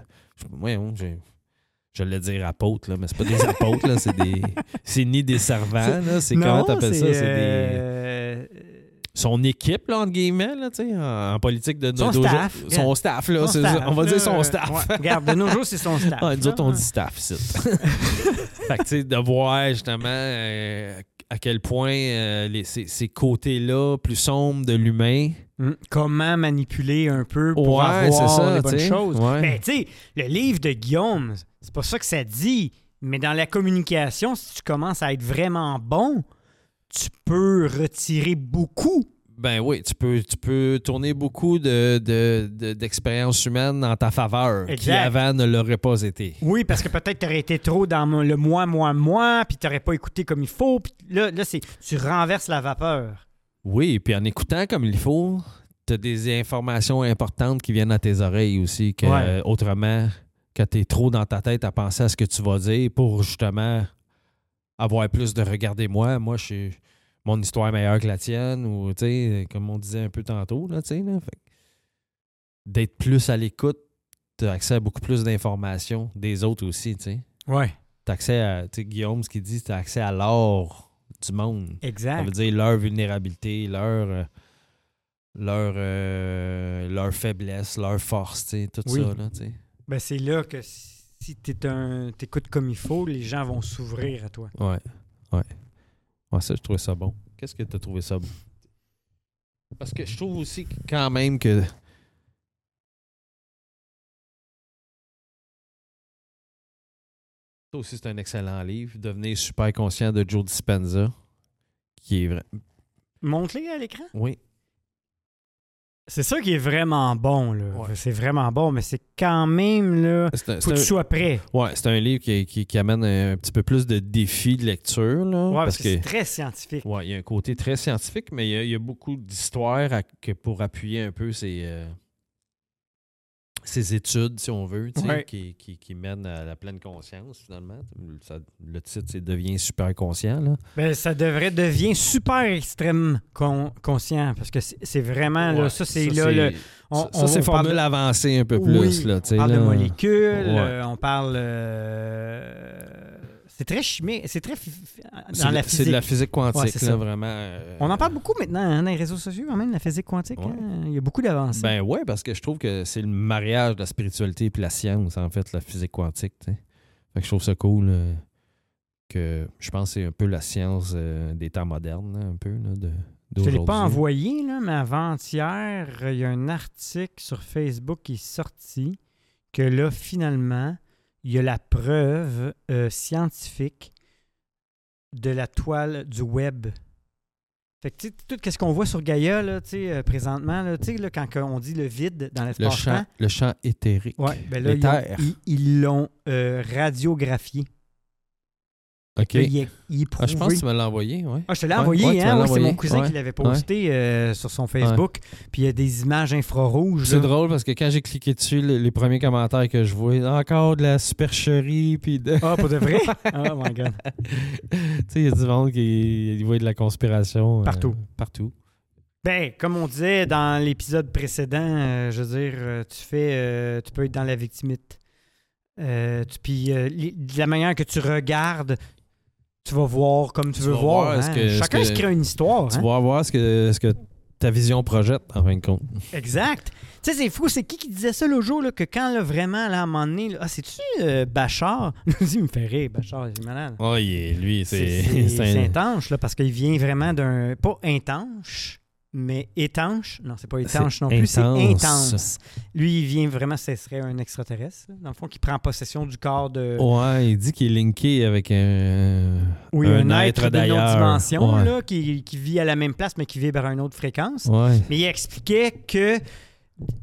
ouais, ouais, j'ai- je l'ai dire apôtres, là, mais c'est pas des apôtres, là, c'est des. C'est ni des servants, là. C'est comment t'appelles ça? C'est des euh, son équipe, là, entre guillemets, là, tu sais, en, en politique de Son nos staff, jours. Son staff, là, son c'est staff, ça. on va là, dire son staff. ouais. Regarde, de nos jours, c'est son staff. Ah, nous autres, on dit staff, ici. fait que, tu sais, de voir justement euh, à quel point euh, les- ces, ces côtés-là plus sombres de l'humain. Mm. Comment manipuler un peu pour Ouais, avoir ça, les bonnes choses. Ouais. Ben, tu sais, le livre de Guillaume, c'est pas ça que ça dit. Mais dans la communication, si tu commences à être vraiment bon, tu peux retirer beaucoup. Ben oui, tu peux, tu peux tourner beaucoup de, de- de- d'expériences humaines en ta faveur, qui avant ne l'auraient pas été. Oui, parce que peut-être tu aurais été trop dans le moi, moi, moi, puis tu n'aurais pas écouté comme il faut. Puis là, là c'est, tu renverses la vapeur. Oui, puis en écoutant comme il faut, tu as des informations importantes qui viennent à tes oreilles aussi, que Ouais. autrement, quand tu es trop dans ta tête à penser à ce que tu vas dire pour justement avoir plus de regardez-moi, moi, je suis mon histoire est meilleure que la tienne, ou tu sais, comme on disait un peu tantôt, là, tu sais, là, d'être plus à l'écoute, tu as accès à beaucoup plus d'informations des autres aussi, tu sais. Ouais. As accès à, tu sais, Guillaume, ce qu'il dit, tu as accès à l'or du monde. Ça Exact. veut dire leur vulnérabilité, leur, euh, leur, euh, leur faiblesse, leur force, tu sais, tout Oui. ça. Là, tu sais. Ben, c'est là que si tu écoutes comme il faut, les gens vont s'ouvrir à toi. ouais, ouais. Ouais, ça, je trouvais ça bon. Qu'est-ce que tu as trouvé ça bon? Parce que je trouve aussi que- quand même que. Ça aussi, c'est un excellent livre. Devenir super conscient de Joe Dispenza. Qui est vrai. Montre-les à l'écran? Oui. C'est ça qui est vraiment bon. Là. Ouais. C'est vraiment bon, mais c'est quand même là. C'est un- Faut que tu sois prêt. Ouais, c'est un livre qui, qui- qui amène un, petit peu plus de défis de lecture. Là, Ouais, parce parce que, que c'est très scientifique. ouais, il y a un côté très scientifique, mais il y a, il y a beaucoup d'histoires pour appuyer un peu ces, euh, ces études, si on veut, Ouais. qui, qui, qui mènent à la pleine conscience, finalement. Ça- le titre, c'est Devient super conscient. Là. Ben, ça devrait devenir super extrême con- conscient parce que c'est vraiment là, ça c'est là le. on- ça, c'est formule de- avancée un peu plus. Oui, là, on parle de là. molécules, Ouais. euh, on parle. euh, C'est très chimique. C'est très. C'est Dans de- la C'est physique. de la physique quantique, Ouais, là, ça. vraiment. euh, On en parle beaucoup maintenant hein, dans les réseaux sociaux, quand même, la physique quantique. Ouais. hein. Il y a beaucoup d'avancées. Ben ouais, parce que je trouve que c'est le mariage de la spiritualité et la science, en fait, la physique quantique. Fait que je trouve ça cool euh, que je pense que c'est un peu la science euh, des temps modernes, là, un peu, là, de, je ne l'ai pas envoyé, là, mais avant-hier, il y a un article sur Facebook qui est sorti que là, finalement, il y a la preuve euh, scientifique de la toile du web. Fait que, tu sais, tout ce qu'on voit sur Gaïa, là, euh, présentement, là, quand on dit le vide dans Le l'espace-temps, champ, le champ éthérique. ouais, ben là, ils l'ont euh, radiographié. OK. Là, il est, il est Ah, je pense que tu me l'as envoyé, ouais. Ah, je te l'ai Ouais, envoyé, ouais, hein? c'est mon cousin qui l'avait posté euh, sur son Facebook. Puis il y a des images infrarouges. C'est drôle parce que quand j'ai cliqué dessus, le- les, premiers commentaires que je vois, encore de la supercherie, puis de... Ah, pour de vrai? oh my God. tu sais, il y a du monde qui voit de la conspiration. euh, Partout. partout. Ben, comme on disait dans l'épisode précédent, euh, je veux dire, tu fais, tu peux être dans la victimite. Euh, puis euh, de la manière que tu regardes, tu vas voir comme tu, Tu veux voir. hein. que- Chacun que- se crée une histoire. Tu hein. vas voir ce que, ce que ta vision projette, en fin de compte. Exact. Tu sais, c'est fou. C'est qui qui disait ça l'autre jour, là, que quand là, vraiment, là, à un moment donné, là, ah, c'est-tu euh, Bachar? il me fait rire, Bachar, il est malade. Oh, il est- lui, c'est... C'est intense, là, parce qu'il vient vraiment d'un. Pas intense, mais étanche? Non, c'est pas étanche non plus, c'est intense. Lui, il vient vraiment, ce serait un extraterrestre, là, dans le fond, qui prend possession du corps de. Ouais, il dit qu'il est linké avec un... oui, un un, être être, d'une autre dimension, Ouais. là, qui, qui vit à la même place, mais qui vibre à une autre fréquence. Ouais. Mais il expliquait que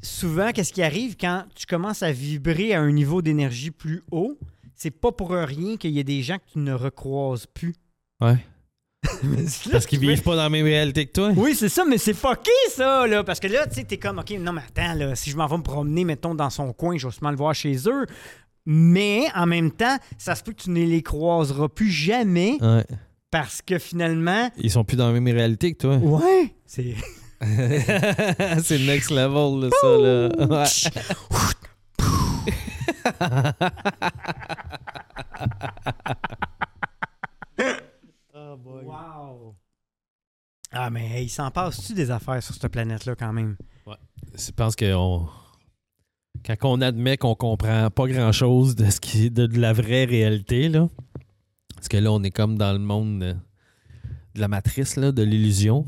souvent, qu'est-ce qui arrive quand tu commences à vibrer à un niveau d'énergie plus haut, c'est pas pour rien qu'il y a des gens que tu ne recroises plus. Ouais. Parce qu'ils vivent pas dans la même réalité que toi. Oui, c'est ça, mais c'est fucké, ça, là. Parce que là, tu sais, t'es comme, OK, non, mais attends, là, si je m'en vais me promener, mettons, dans son coin, je vais sûrement le voir chez eux. Mais, en même temps, ça se peut que tu ne les croiseras plus jamais Ouais. parce que finalement. Ils sont plus dans la même réalité que toi. Ouais! C'est. c'est next level, là, ça, là. Ouais. Wow! Ah, mais il s'en passe-tu des affaires sur cette planète-là, quand même? Je pense que on- quand on admet qu'on comprend pas grand-chose de ce qui de, de la vraie réalité, là, parce que là, on est comme dans le monde de la matrice, là, de l'illusion.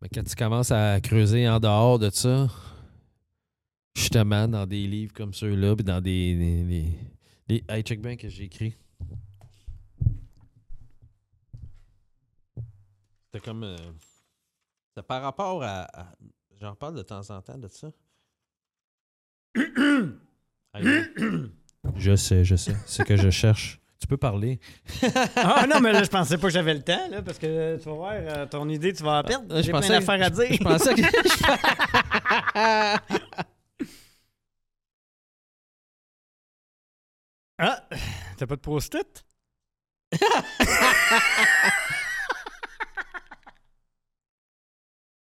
Mais quand tu commences à creuser en dehors de ça, justement, dans des livres comme ceux-là, puis dans des... des, des- des- Hey, check bien que j'ai écrit. C'était comme... euh, c'est par rapport à... à- J'en parle de temps en temps de ça. Je sais, je sais. C'est que je cherche. Tu peux parler. ah non, mais là, je pensais pas que j'avais le temps, là, parce que euh, tu vas voir, euh, ton idée, tu vas la perdre. Ah, je J'ai plein pensais- d'affaires à dire. Je pensais que. Ah! T'as pas de post-it?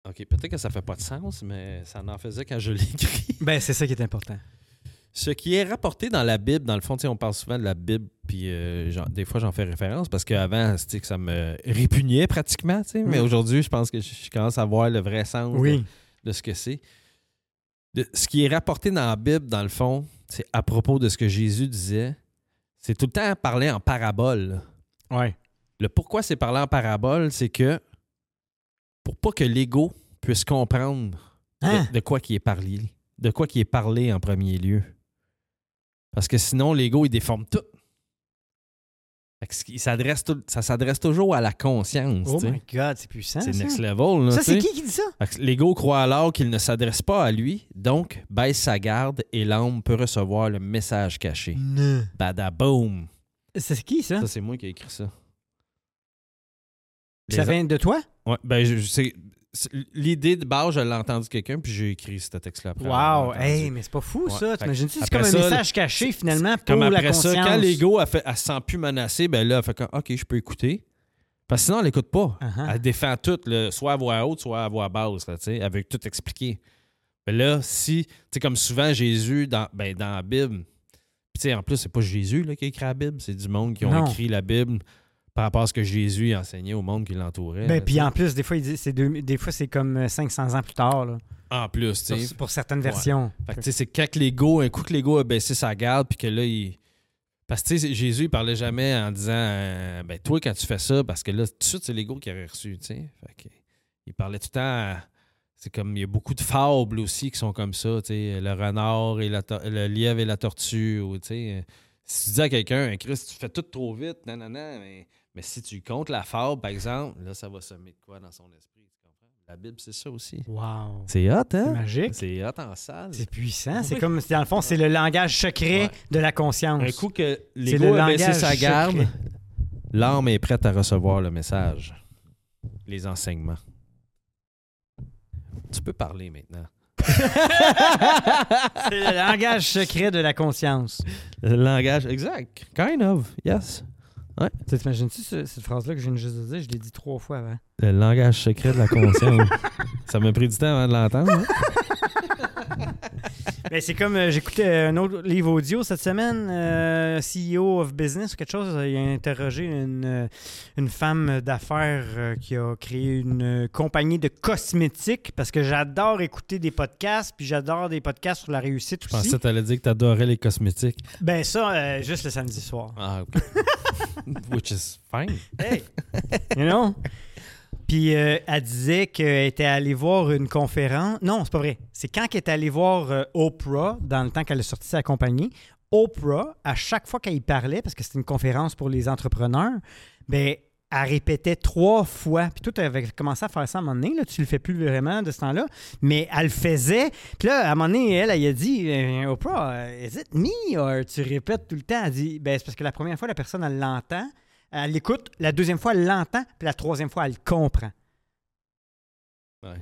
ok, peut-être que ça fait pas de sens, mais ça en faisait quand je l'ai écrit. Ben, c'est ça qui est important. Ce qui est rapporté dans la Bible, dans le fond, on parle souvent de la Bible, puis euh, des fois j'en fais référence parce qu'avant, que ça me répugnait pratiquement, mais aujourd'hui, je pense que je, commence à voir le vrai sens de- Oui. de, ce que c'est. De- ce qui est rapporté dans la Bible, dans le fond, c'est à propos de ce que Jésus disait, c'est tout le temps parler en parabole. Ouais. Le pourquoi c'est parlé en parabole, c'est que pour pas que l'ego puisse comprendre de- Hein? de, quoi qui est parlé, de quoi qui est parlé en premier lieu. Parce que sinon, l'ego, il déforme tout. Il s'adresse ça s'adresse toujours à la conscience. Oh my God, c'est puissant, c'est next level. Là, Ça, c'est qui qui dit ça? L'ego croit alors qu'il ne s'adresse pas à lui, donc baisse sa garde et l'âme peut recevoir le message caché. Non. Badaboom! C'est qui, ça? Ça, c'est moi qui ai écrit ça. Ça vient de toi? Ouais, ben, je, sais- L'idée de base, je l'ai entendu quelqu'un, puis j'ai écrit ce texte-là après. Wow! Hey, mais c'est pas fou, Ouais. ça. Fait T'imagines-tu? C'est comme un message caché, finalement, pour Comme la après conscience. ça, quand l'ego, elle, fait- elle se sent plus menacée, ben là, elle fait comme, OK, je peux écouter. Parce que sinon, elle l'écoute pas. Uh-huh. Elle défend tout, là, soit à voix haute, soit à voix basse. Là, elle veut tout expliquer. Mais là, si, tu sais, comme souvent, Jésus, dans, ben, dans la Bible, Puis, tu sais, en plus, c'est pas Jésus là, qui a écrit la Bible, c'est du monde qui ont Non. écrit la Bible par rapport à ce que Jésus enseignait au monde qui l'entourait. Ben, puis en plus, des fois, il dit- c'est deux- des fois, c'est comme euh, 500 ans plus tard, là, En plus, tu sais. pour certaines versions. Fait que, tu sais, c'est quand l'ego, un coup que l'ego a baissé sa garde, puis que là, il. Parce que, tu sais, Jésus, il parlait jamais en disant, euh, ben, toi, quand tu fais ça, parce que là, tout de suite, c'est l'ego qui aurait reçu, tu sais. Fait que, il parlait tout le temps. à- C'est comme, il y a beaucoup de fables aussi qui sont comme ça, tu sais. Le renard et la le lièvre et la tortue, ou, tu sais. euh, Si tu dis à quelqu'un, Hey, Chris, tu fais tout trop vite, non, non, non, mais, mais si tu comptes la fable, par exemple, là, ça va semer de quoi dans son esprit, tu comprends? La Bible, c'est ça aussi. Wow. C'est hot, C'est hein? magique. C'est hot en salle. C'est puissant. C'est comme, dans le fond, c'est le langage secret Ouais. de la conscience. Un coup que C'est l'ego le a baissé langage sa garde, l'âme est prête à recevoir le message, les enseignements. Tu peux parler maintenant. C'est le langage secret de la conscience. Le langage, exact. Kind of, yes. Tu t'imagines-tu ce- cette phrase-là que je viens juste de dire? Je l'ai dit trois fois avant. Le langage secret de la conscience. Ça m'a pris du temps avant de l'entendre. hein? Ben, c'est comme euh, j'écoutais un autre livre audio cette semaine, euh, CEO of Business ou quelque chose. Il a interrogé une, euh, une femme d'affaires euh, qui a créé une compagnie de cosmétiques parce que j'adore écouter des podcasts, puis j'adore des podcasts sur la réussite Je aussi. pensais que tu allais dire que tu adorais les cosmétiques. Ben ça, juste le samedi soir. Ah, OK. Which is fine. Hey! you know? Puis euh, elle disait qu'elle était allée voir une conférence. Non, c'est pas vrai. C'est quand qu'elle est allée voir euh, Oprah, dans le temps qu'elle a sorti sa compagnie. Oprah, à chaque fois qu'elle y parlait, parce que c'était une conférence pour les entrepreneurs, ben elle répétait trois fois. Puis toi, tu avais commencé à faire ça à un moment donné. Là, tu le fais plus vraiment de ce temps-là. Mais elle le faisait. Puis là, à un moment donné, elle, elle a dit euh, Oprah, euh, is it me? Or tu répètes tout le temps? Elle dit ben, c'est parce que la première fois, la personne, elle l'entend. Elle l'écoute. La deuxième fois, elle l'entend. Puis la troisième fois, elle comprend. Ouais.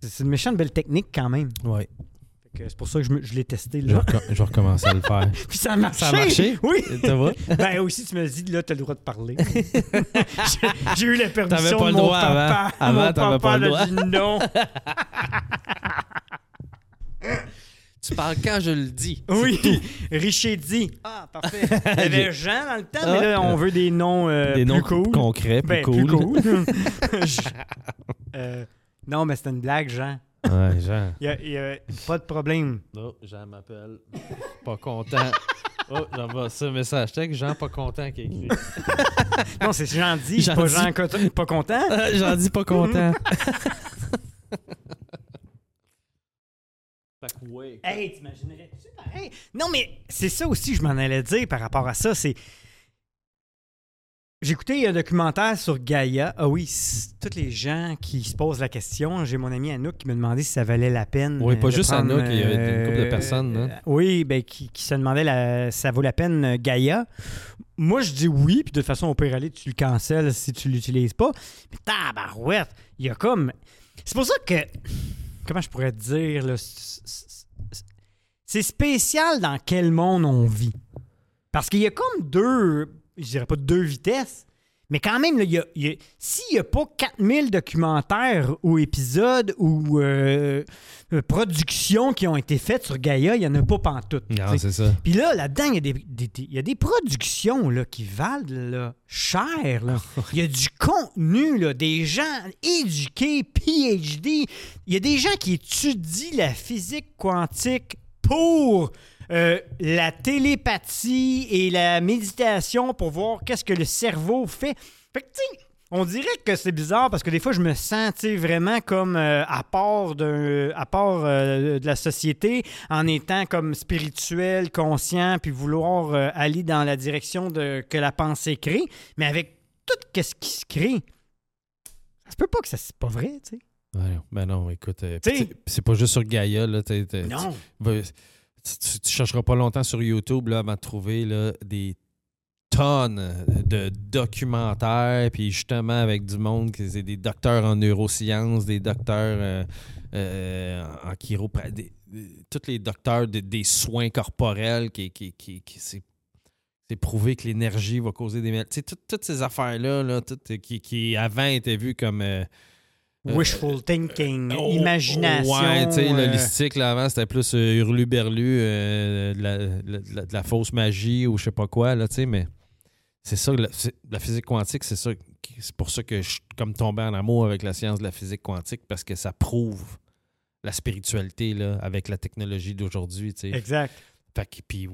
C'est c'est une méchante belle technique quand même. Ouais. C'est pour ça que je, me- je l'ai testé. Je vais, Là. je vais recommencer à le faire. Puis ça a marché. Ça a marché? Oui. Tu vois? Ben aussi, tu me dis, là, tu as le droit de parler. J'ai- eu la permission T'avais pas de le mon droit papa. avant. Avant, Mon t'avais papa pas le dit non. Tu parles quand je le dis. Oui, Richer dit. Ah, parfait. Il y avait Jean dans le temps, mais là, on veut des noms euh, Des plus noms cool. concrets, plus Ben, cool. plus cool. Je- Euh, non, mais c'était une blague, Jean. Ouais, Jean. Il y a, il y a pas de problème. Oh, Jean m'appelle. Pas content. Oh, j'envoie ça message texte. Jean pas content qui écrit. Non, c'est Jean dit, Jean pas dit. Jean cont- pas content. J'en dis pas content. fait que ouais. Hey, t'imaginerais-tu pareil? Non, mais c'est ça aussi, je m'en allais dire par rapport à ça. C'est. J'ai écouté un documentaire sur Gaïa. Ah oui, tous les gens qui se posent la question. J'ai mon ami Anouk qui me demandait si ça valait la peine. Oui, pas juste prendre, Anouk, il y avait une couple de euh, personnes, hein. euh, oui, ben, qui, qui se demandait la- si ça vaut la peine euh, Gaïa. Moi, je dis oui, puis de toute façon, on peut aller, tu le cancelles si tu l'utilises pas. Mais tabarouette, il y a comme. C'est pour ça que. Comment je pourrais te dire, là? C'est spécial dans quel monde on vit. Parce qu'il y a comme deux. Je dirais pas deux vitesses. Mais quand même, là, il y a- y a- s'il n'y a pas 4000 documentaires ou épisodes ou euh, productions qui ont été faites sur Gaïa, il n'y en a pas pantoute. Non, c'est ça. Puis là, là-dedans, il y, a des- des- des- il y a des productions là, qui valent là, cher. Il y a du contenu, là, des gens éduqués, PhD. Il y a des gens qui étudient la physique quantique pour euh, la télépathie et la méditation pour voir qu'est-ce que le cerveau fait. Fait que, tu on dirait que c'est bizarre parce que des fois, je me sens vraiment comme euh, à part, d'un- à part euh, de la société en étant comme spirituel, conscient, puis vouloir euh, aller dans la direction de, que la pensée crée. Mais avec tout ce qui se crée, ça se peut pas que ça c'est pas vrai, tu sais. Ouais, ben non, écoute. c'est- pas juste sur Gaïa, là. Non. Tu- tu chercheras pas longtemps sur YouTube, là, avant de trouver, là, des tonnes de documentaires, puis justement avec du monde, c'est des docteurs en neurosciences, des docteurs euh, euh, en chiropratie, tous les docteurs de- des soins corporels, qui, qui, qui, c'est prouvé que l'énergie va causer des Tu sais, tout- toutes ces affaires-là, là, toutes, qui, qui avant étaient vues comme euh, Wishful thinking, Oh, imagination. Ouais, tu sais, euh, le listique, là, avant, c'était plus euh, hurlu-berlu, euh, de, la, fausse magie ou je sais pas quoi, là, tu sais, mais c'est ça, la, la physique quantique, c'est ça, c'est pour ça que je suis comme tombé en amour avec la science de la physique quantique, parce que ça prouve la spiritualité, là, avec la technologie d'aujourd'hui, tu sais. Exact. Fait que, puis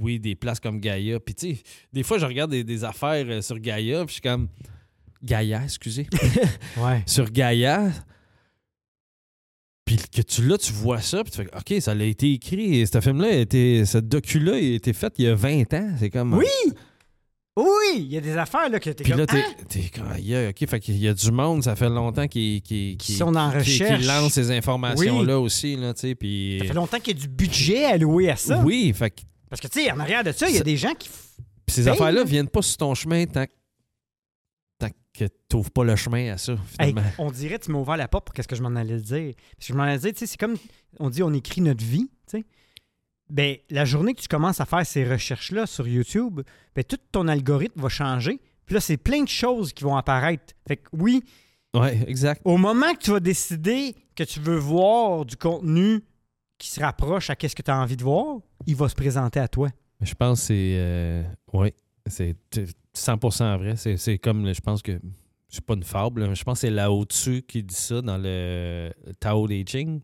oui, des places comme Gaïa. Puis tu sais, des fois, je regarde des, des affaires euh, sur Gaïa, puis je suis comme... Gaïa, excusez. Ouais. sur Gaïa. Puis que tu là, tu vois ça, puis tu fais OK, ça a été écrit. Ce film-là, ce docu-là, il a été fait il y a 20 ans. C'est comme. Oui! Oui, il y a des affaires là, que t'es Puis comme. là, t'es, Ah! t'es comme, OK, fait qu'il y a du monde, ça fait longtemps qui, qui, Qui sont en recherche. qui lancent ces informations-là aussi, là, tu sais, puis... Ça fait longtemps qu'il y a du budget alloué à ça. Oui, fait Parce que, tu sais, en arrière de ça, il y a des gens qui. Puis ces Paye, affaires-là là. viennent pas sur ton chemin tant, que- que tu n'ouvres pas le chemin à ça, Hey, finalement. on dirait tu m'as ouvert la porte pour qu'est-ce que je m'en allais dire. Parce que je m'en allais dire, tu sais, c'est comme on dit, on écrit notre vie, tu sais. Ben, la journée que tu commences à faire ces recherches-là sur YouTube, ben, tout ton algorithme va changer. Puis là, c'est plein de choses qui vont apparaître. Fait que oui, Ouais, exact. au moment que tu vas décider que tu veux voir du contenu qui se rapproche à qu'est-ce que tu as envie de voir, il va se présenter à toi. Je pense que c'est. euh, oui, c'est 100% vrai. C'est, comme, je pense que. C'est pas une fable, mais je pense que c'est Lao Tzu qui dit ça dans le Tao Te Ching,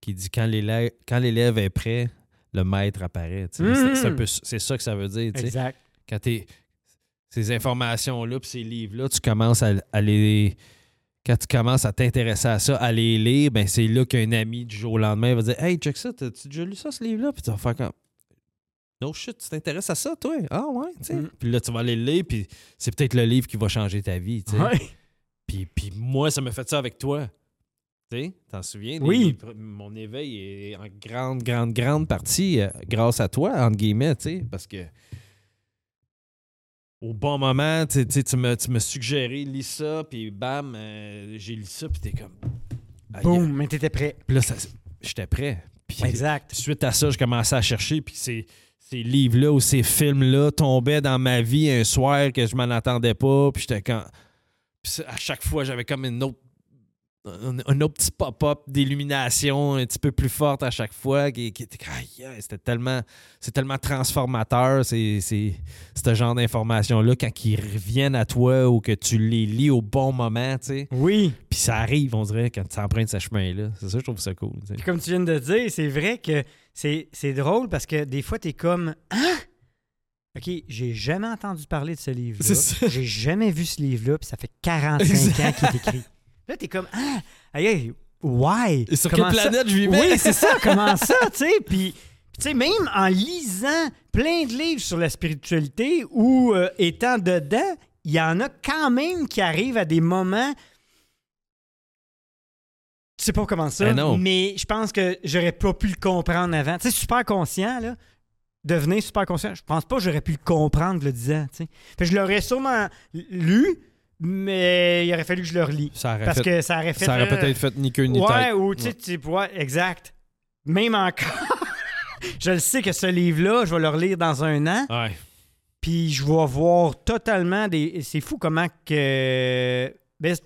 qui dit quand l'élève, est prêt, le maître apparaît. sais. C'est, ça que ça veut dire. Exact. Quand t'es. Ces informations-là, puis ces livres-là, tu commences à, à les. Quand tu commences à t'intéresser à ça, à les lire, ben c'est là qu'un ami du jour au lendemain va dire Hey, check ça, t'as-tu déjà lu ça, ce livre-là? Puis tu vas faire comme No shit, tu t'intéresses à ça, toi? Ah ouais, tu sais. Mm. Puis là, tu vas aller le lire, puis c'est peut-être le livre qui va changer ta vie, tu sais. Ouais. Puis, puis moi, ça m'a fait ça avec toi. Tu sais, t'en souviens? Oui. Les- mon éveil est en grande, grande, grande partie euh, grâce à toi, entre guillemets, tu sais, parce que au bon moment, tu sais, tu tu m'as tu m'as suggéré, lis ça, puis bam, euh, j'ai lu ça, puis t'es comme... Boum, mais t'étais prêt. Puis là, j'étais prêt. Puis Exact. suite à ça, je commençais à chercher, puis ces, ces livres-là ou ces films-là tombaient dans ma vie un soir que je m'en attendais pas, puis j'étais quand... Puis à chaque fois, j'avais comme une autre un, un autre petit pop-up d'illumination un petit peu plus forte à chaque fois qui, était c'était tellement c'est tellement transformateur c'est ce genre d'informations là quand ils reviennent à toi ou que tu les lis au bon moment tu sais Oui. puis ça arrive on dirait quand tu empruntes ce chemin là c'est ça je trouve ça cool tu sais. Puis comme tu viens de dire, c'est vrai que c'est drôle parce que des fois, t'es comme Hein? OK, j'ai jamais entendu parler de ce livre-là. J'ai jamais vu ce livre-là, puis ça fait 45 Exact. ans qu'il est écrit. Là, t'es comme Ah, aïe, aïe, why? Et sur Comment quelle ça? planète je vivais Oui, c'est ça, comment ça, tu sais? Puis, puis tu sais, même en lisant plein de livres sur la spiritualité ou euh, étant dedans, il y en a quand même qui arrivent à des moments. Sais pas comment ça, non. mais je pense que j'aurais pas pu le comprendre avant. Tu sais, super conscient, là. Devenir super conscient, je pense pas que j'aurais pu le comprendre le disant, tu sais. Fait que je l'aurais sûrement lu, mais il aurait fallu que je le relis. ça aurait, Parce fait- que ça aurait fait. ça aurait euh, peut-être fait ni queue ni Ouais, tête ou tu sais, ouais, exact. Même encore, je le sais que ce livre-là, je vais le relire dans un an, ouais puis je vais voir totalement des. C'est fou comment que. Ben,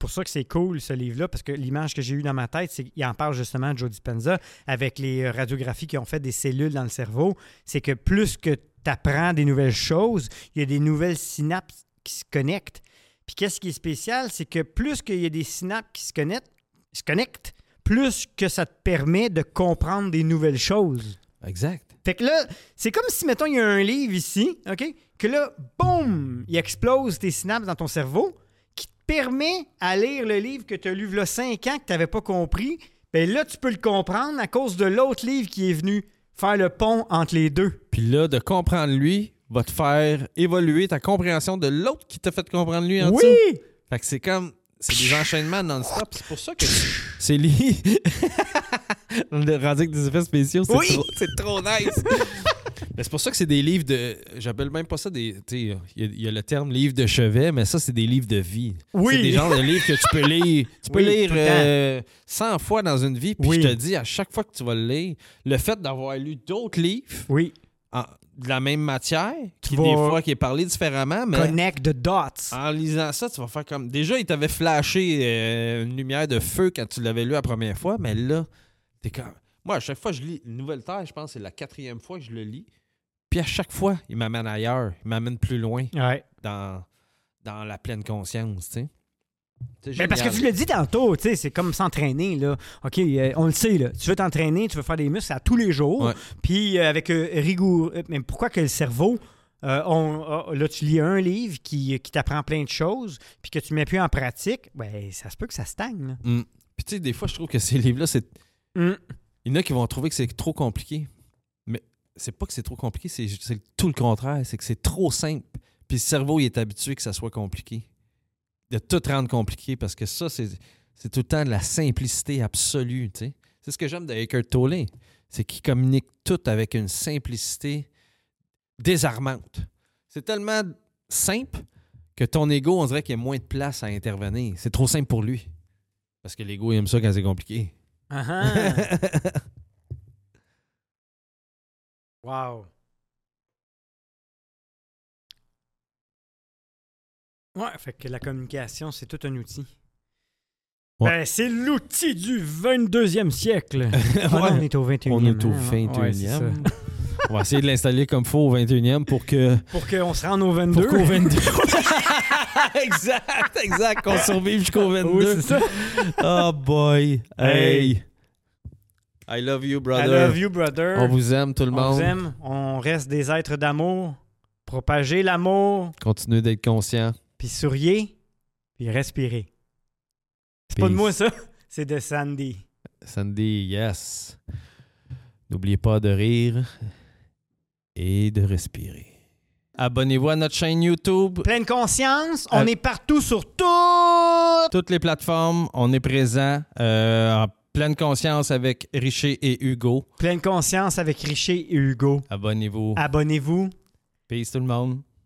pour ça que c'est cool ce livre-là, parce que l'image que j'ai eue dans ma tête, c'est qu'il en parle justement de Joe Dispenza avec les euh, radiographies qui ont fait des cellules dans le cerveau. C'est que plus que tu apprends des nouvelles choses, il y a des nouvelles synapses qui se connectent. Puis qu'est-ce qui est spécial, c'est que plus qu'il y a des synapses qui se connectent, se connectent, plus que ça te permet de comprendre des nouvelles choses. exact Fait que là, c'est comme si, mettons, il y a un livre ici, OK? Que là, boum, il explose tes synapses dans ton cerveau, permet à lire le livre que tu as lu il y a 5 ans, que tu n'avais pas compris. Ben là, tu peux le comprendre à cause de l'autre livre qui est venu faire le pont entre les deux. Puis là, de comprendre lui va te faire évoluer ta compréhension de l'autre qui t'a fait comprendre lui en dessous. Oui! Fait que c'est comme. C'est des enchaînements non-stop. C'est pour ça que c'est lié. le rendu avec des effets spéciaux, c'est Oui! trop, c'est trop nice. mais c'est pour ça que c'est des livres de. J'appelle même pas ça des. Tu sais, il y, a- il y a le terme livre de chevet, mais ça, c'est des livres de vie. Oui. C'est des genres de livres que tu peux lire. Tu peux Oui, lire euh, 100 fois dans une vie. Puis Oui. je te dis, à chaque fois que tu vas le lire, le fait d'avoir lu d'autres livres Oui. en- de la même matière, qui des fois qui est parlé différemment, mais Connect the dots. en lisant ça, tu vas faire comme. Déjà, il t'avait flashé euh, une lumière de feu quand tu l'avais lu la première fois, mais là, t'es comme. Moi, à chaque fois que je lis nouvelle terre, je pense que c'est la quatrième fois que je le lis. Puis à chaque fois, il m'amène ailleurs, il m'amène plus loin Ouais. dans, dans la pleine conscience, tu sais. Ben, parce que tu l'as dit tantôt, tu sais, c'est comme s'entraîner, là. OK, euh, on le sait, là. Tu veux t'entraîner, tu veux faire des muscles à tous les jours. Puis euh, avec euh, rigour... euh, Mais pourquoi que le cerveau... on, là, tu lis un livre qui, qui t'apprend plein de choses, puis que tu mets plus en pratique, ben, ça se peut que ça stagne. là. Mm. Puis tu sais, des fois, je trouve que ces livres-là, c'est. Mm. Il y en a qui vont trouver que c'est trop compliqué. Mais c'est pas que c'est trop compliqué, c'est tout le contraire. C'est que c'est trop simple. Puis le cerveau, il est habitué que ça soit compliqué. De tout rendre compliqué parce que ça, c'est tout le temps de la simplicité absolue. C'est ce que j'aime de Eckhart Tolle. C'est qu'il communique tout avec une simplicité désarmante. C'est tellement simple que ton ego, on dirait qu'il y a moins de place à intervenir. C'est trop simple pour lui. Parce que l'ego, aime ça quand c'est compliqué. Ah ah. wow. Ouais, fait que la communication, c'est tout un outil. Ouais. Ben, c'est l'outil du 22e siècle. Ah Ouais. on est au 21e. On est au hein. Ouais, 21e. On va essayer de l'installer comme faut au 21e pour que. Pour qu'on se rende au 22. Pour qu'au 22. exact, exact. Qu'on survive jusqu'au 22. Oui, c'est ça. Oh boy. Hey. I love you, I brother. love you, brother. On vous aime, tout le On monde. vous aime. On reste des êtres d'amour. Propager l'amour. Continuez d'être conscient. Puis souriez. Puis respirez. C'est pas de moi, ça. C'est de Sandy. Sandy, yes. N'oubliez pas de rire et de respirer. Abonnez-vous à notre chaîne YouTube. Pleine conscience. On Euh, est partout sur tout. Toutes les plateformes, on est présent euh, en pleine conscience avec Richer et Hugo. Pleine conscience avec Richer et Hugo. Abonnez-vous. Abonnez-vous. Peace tout le monde.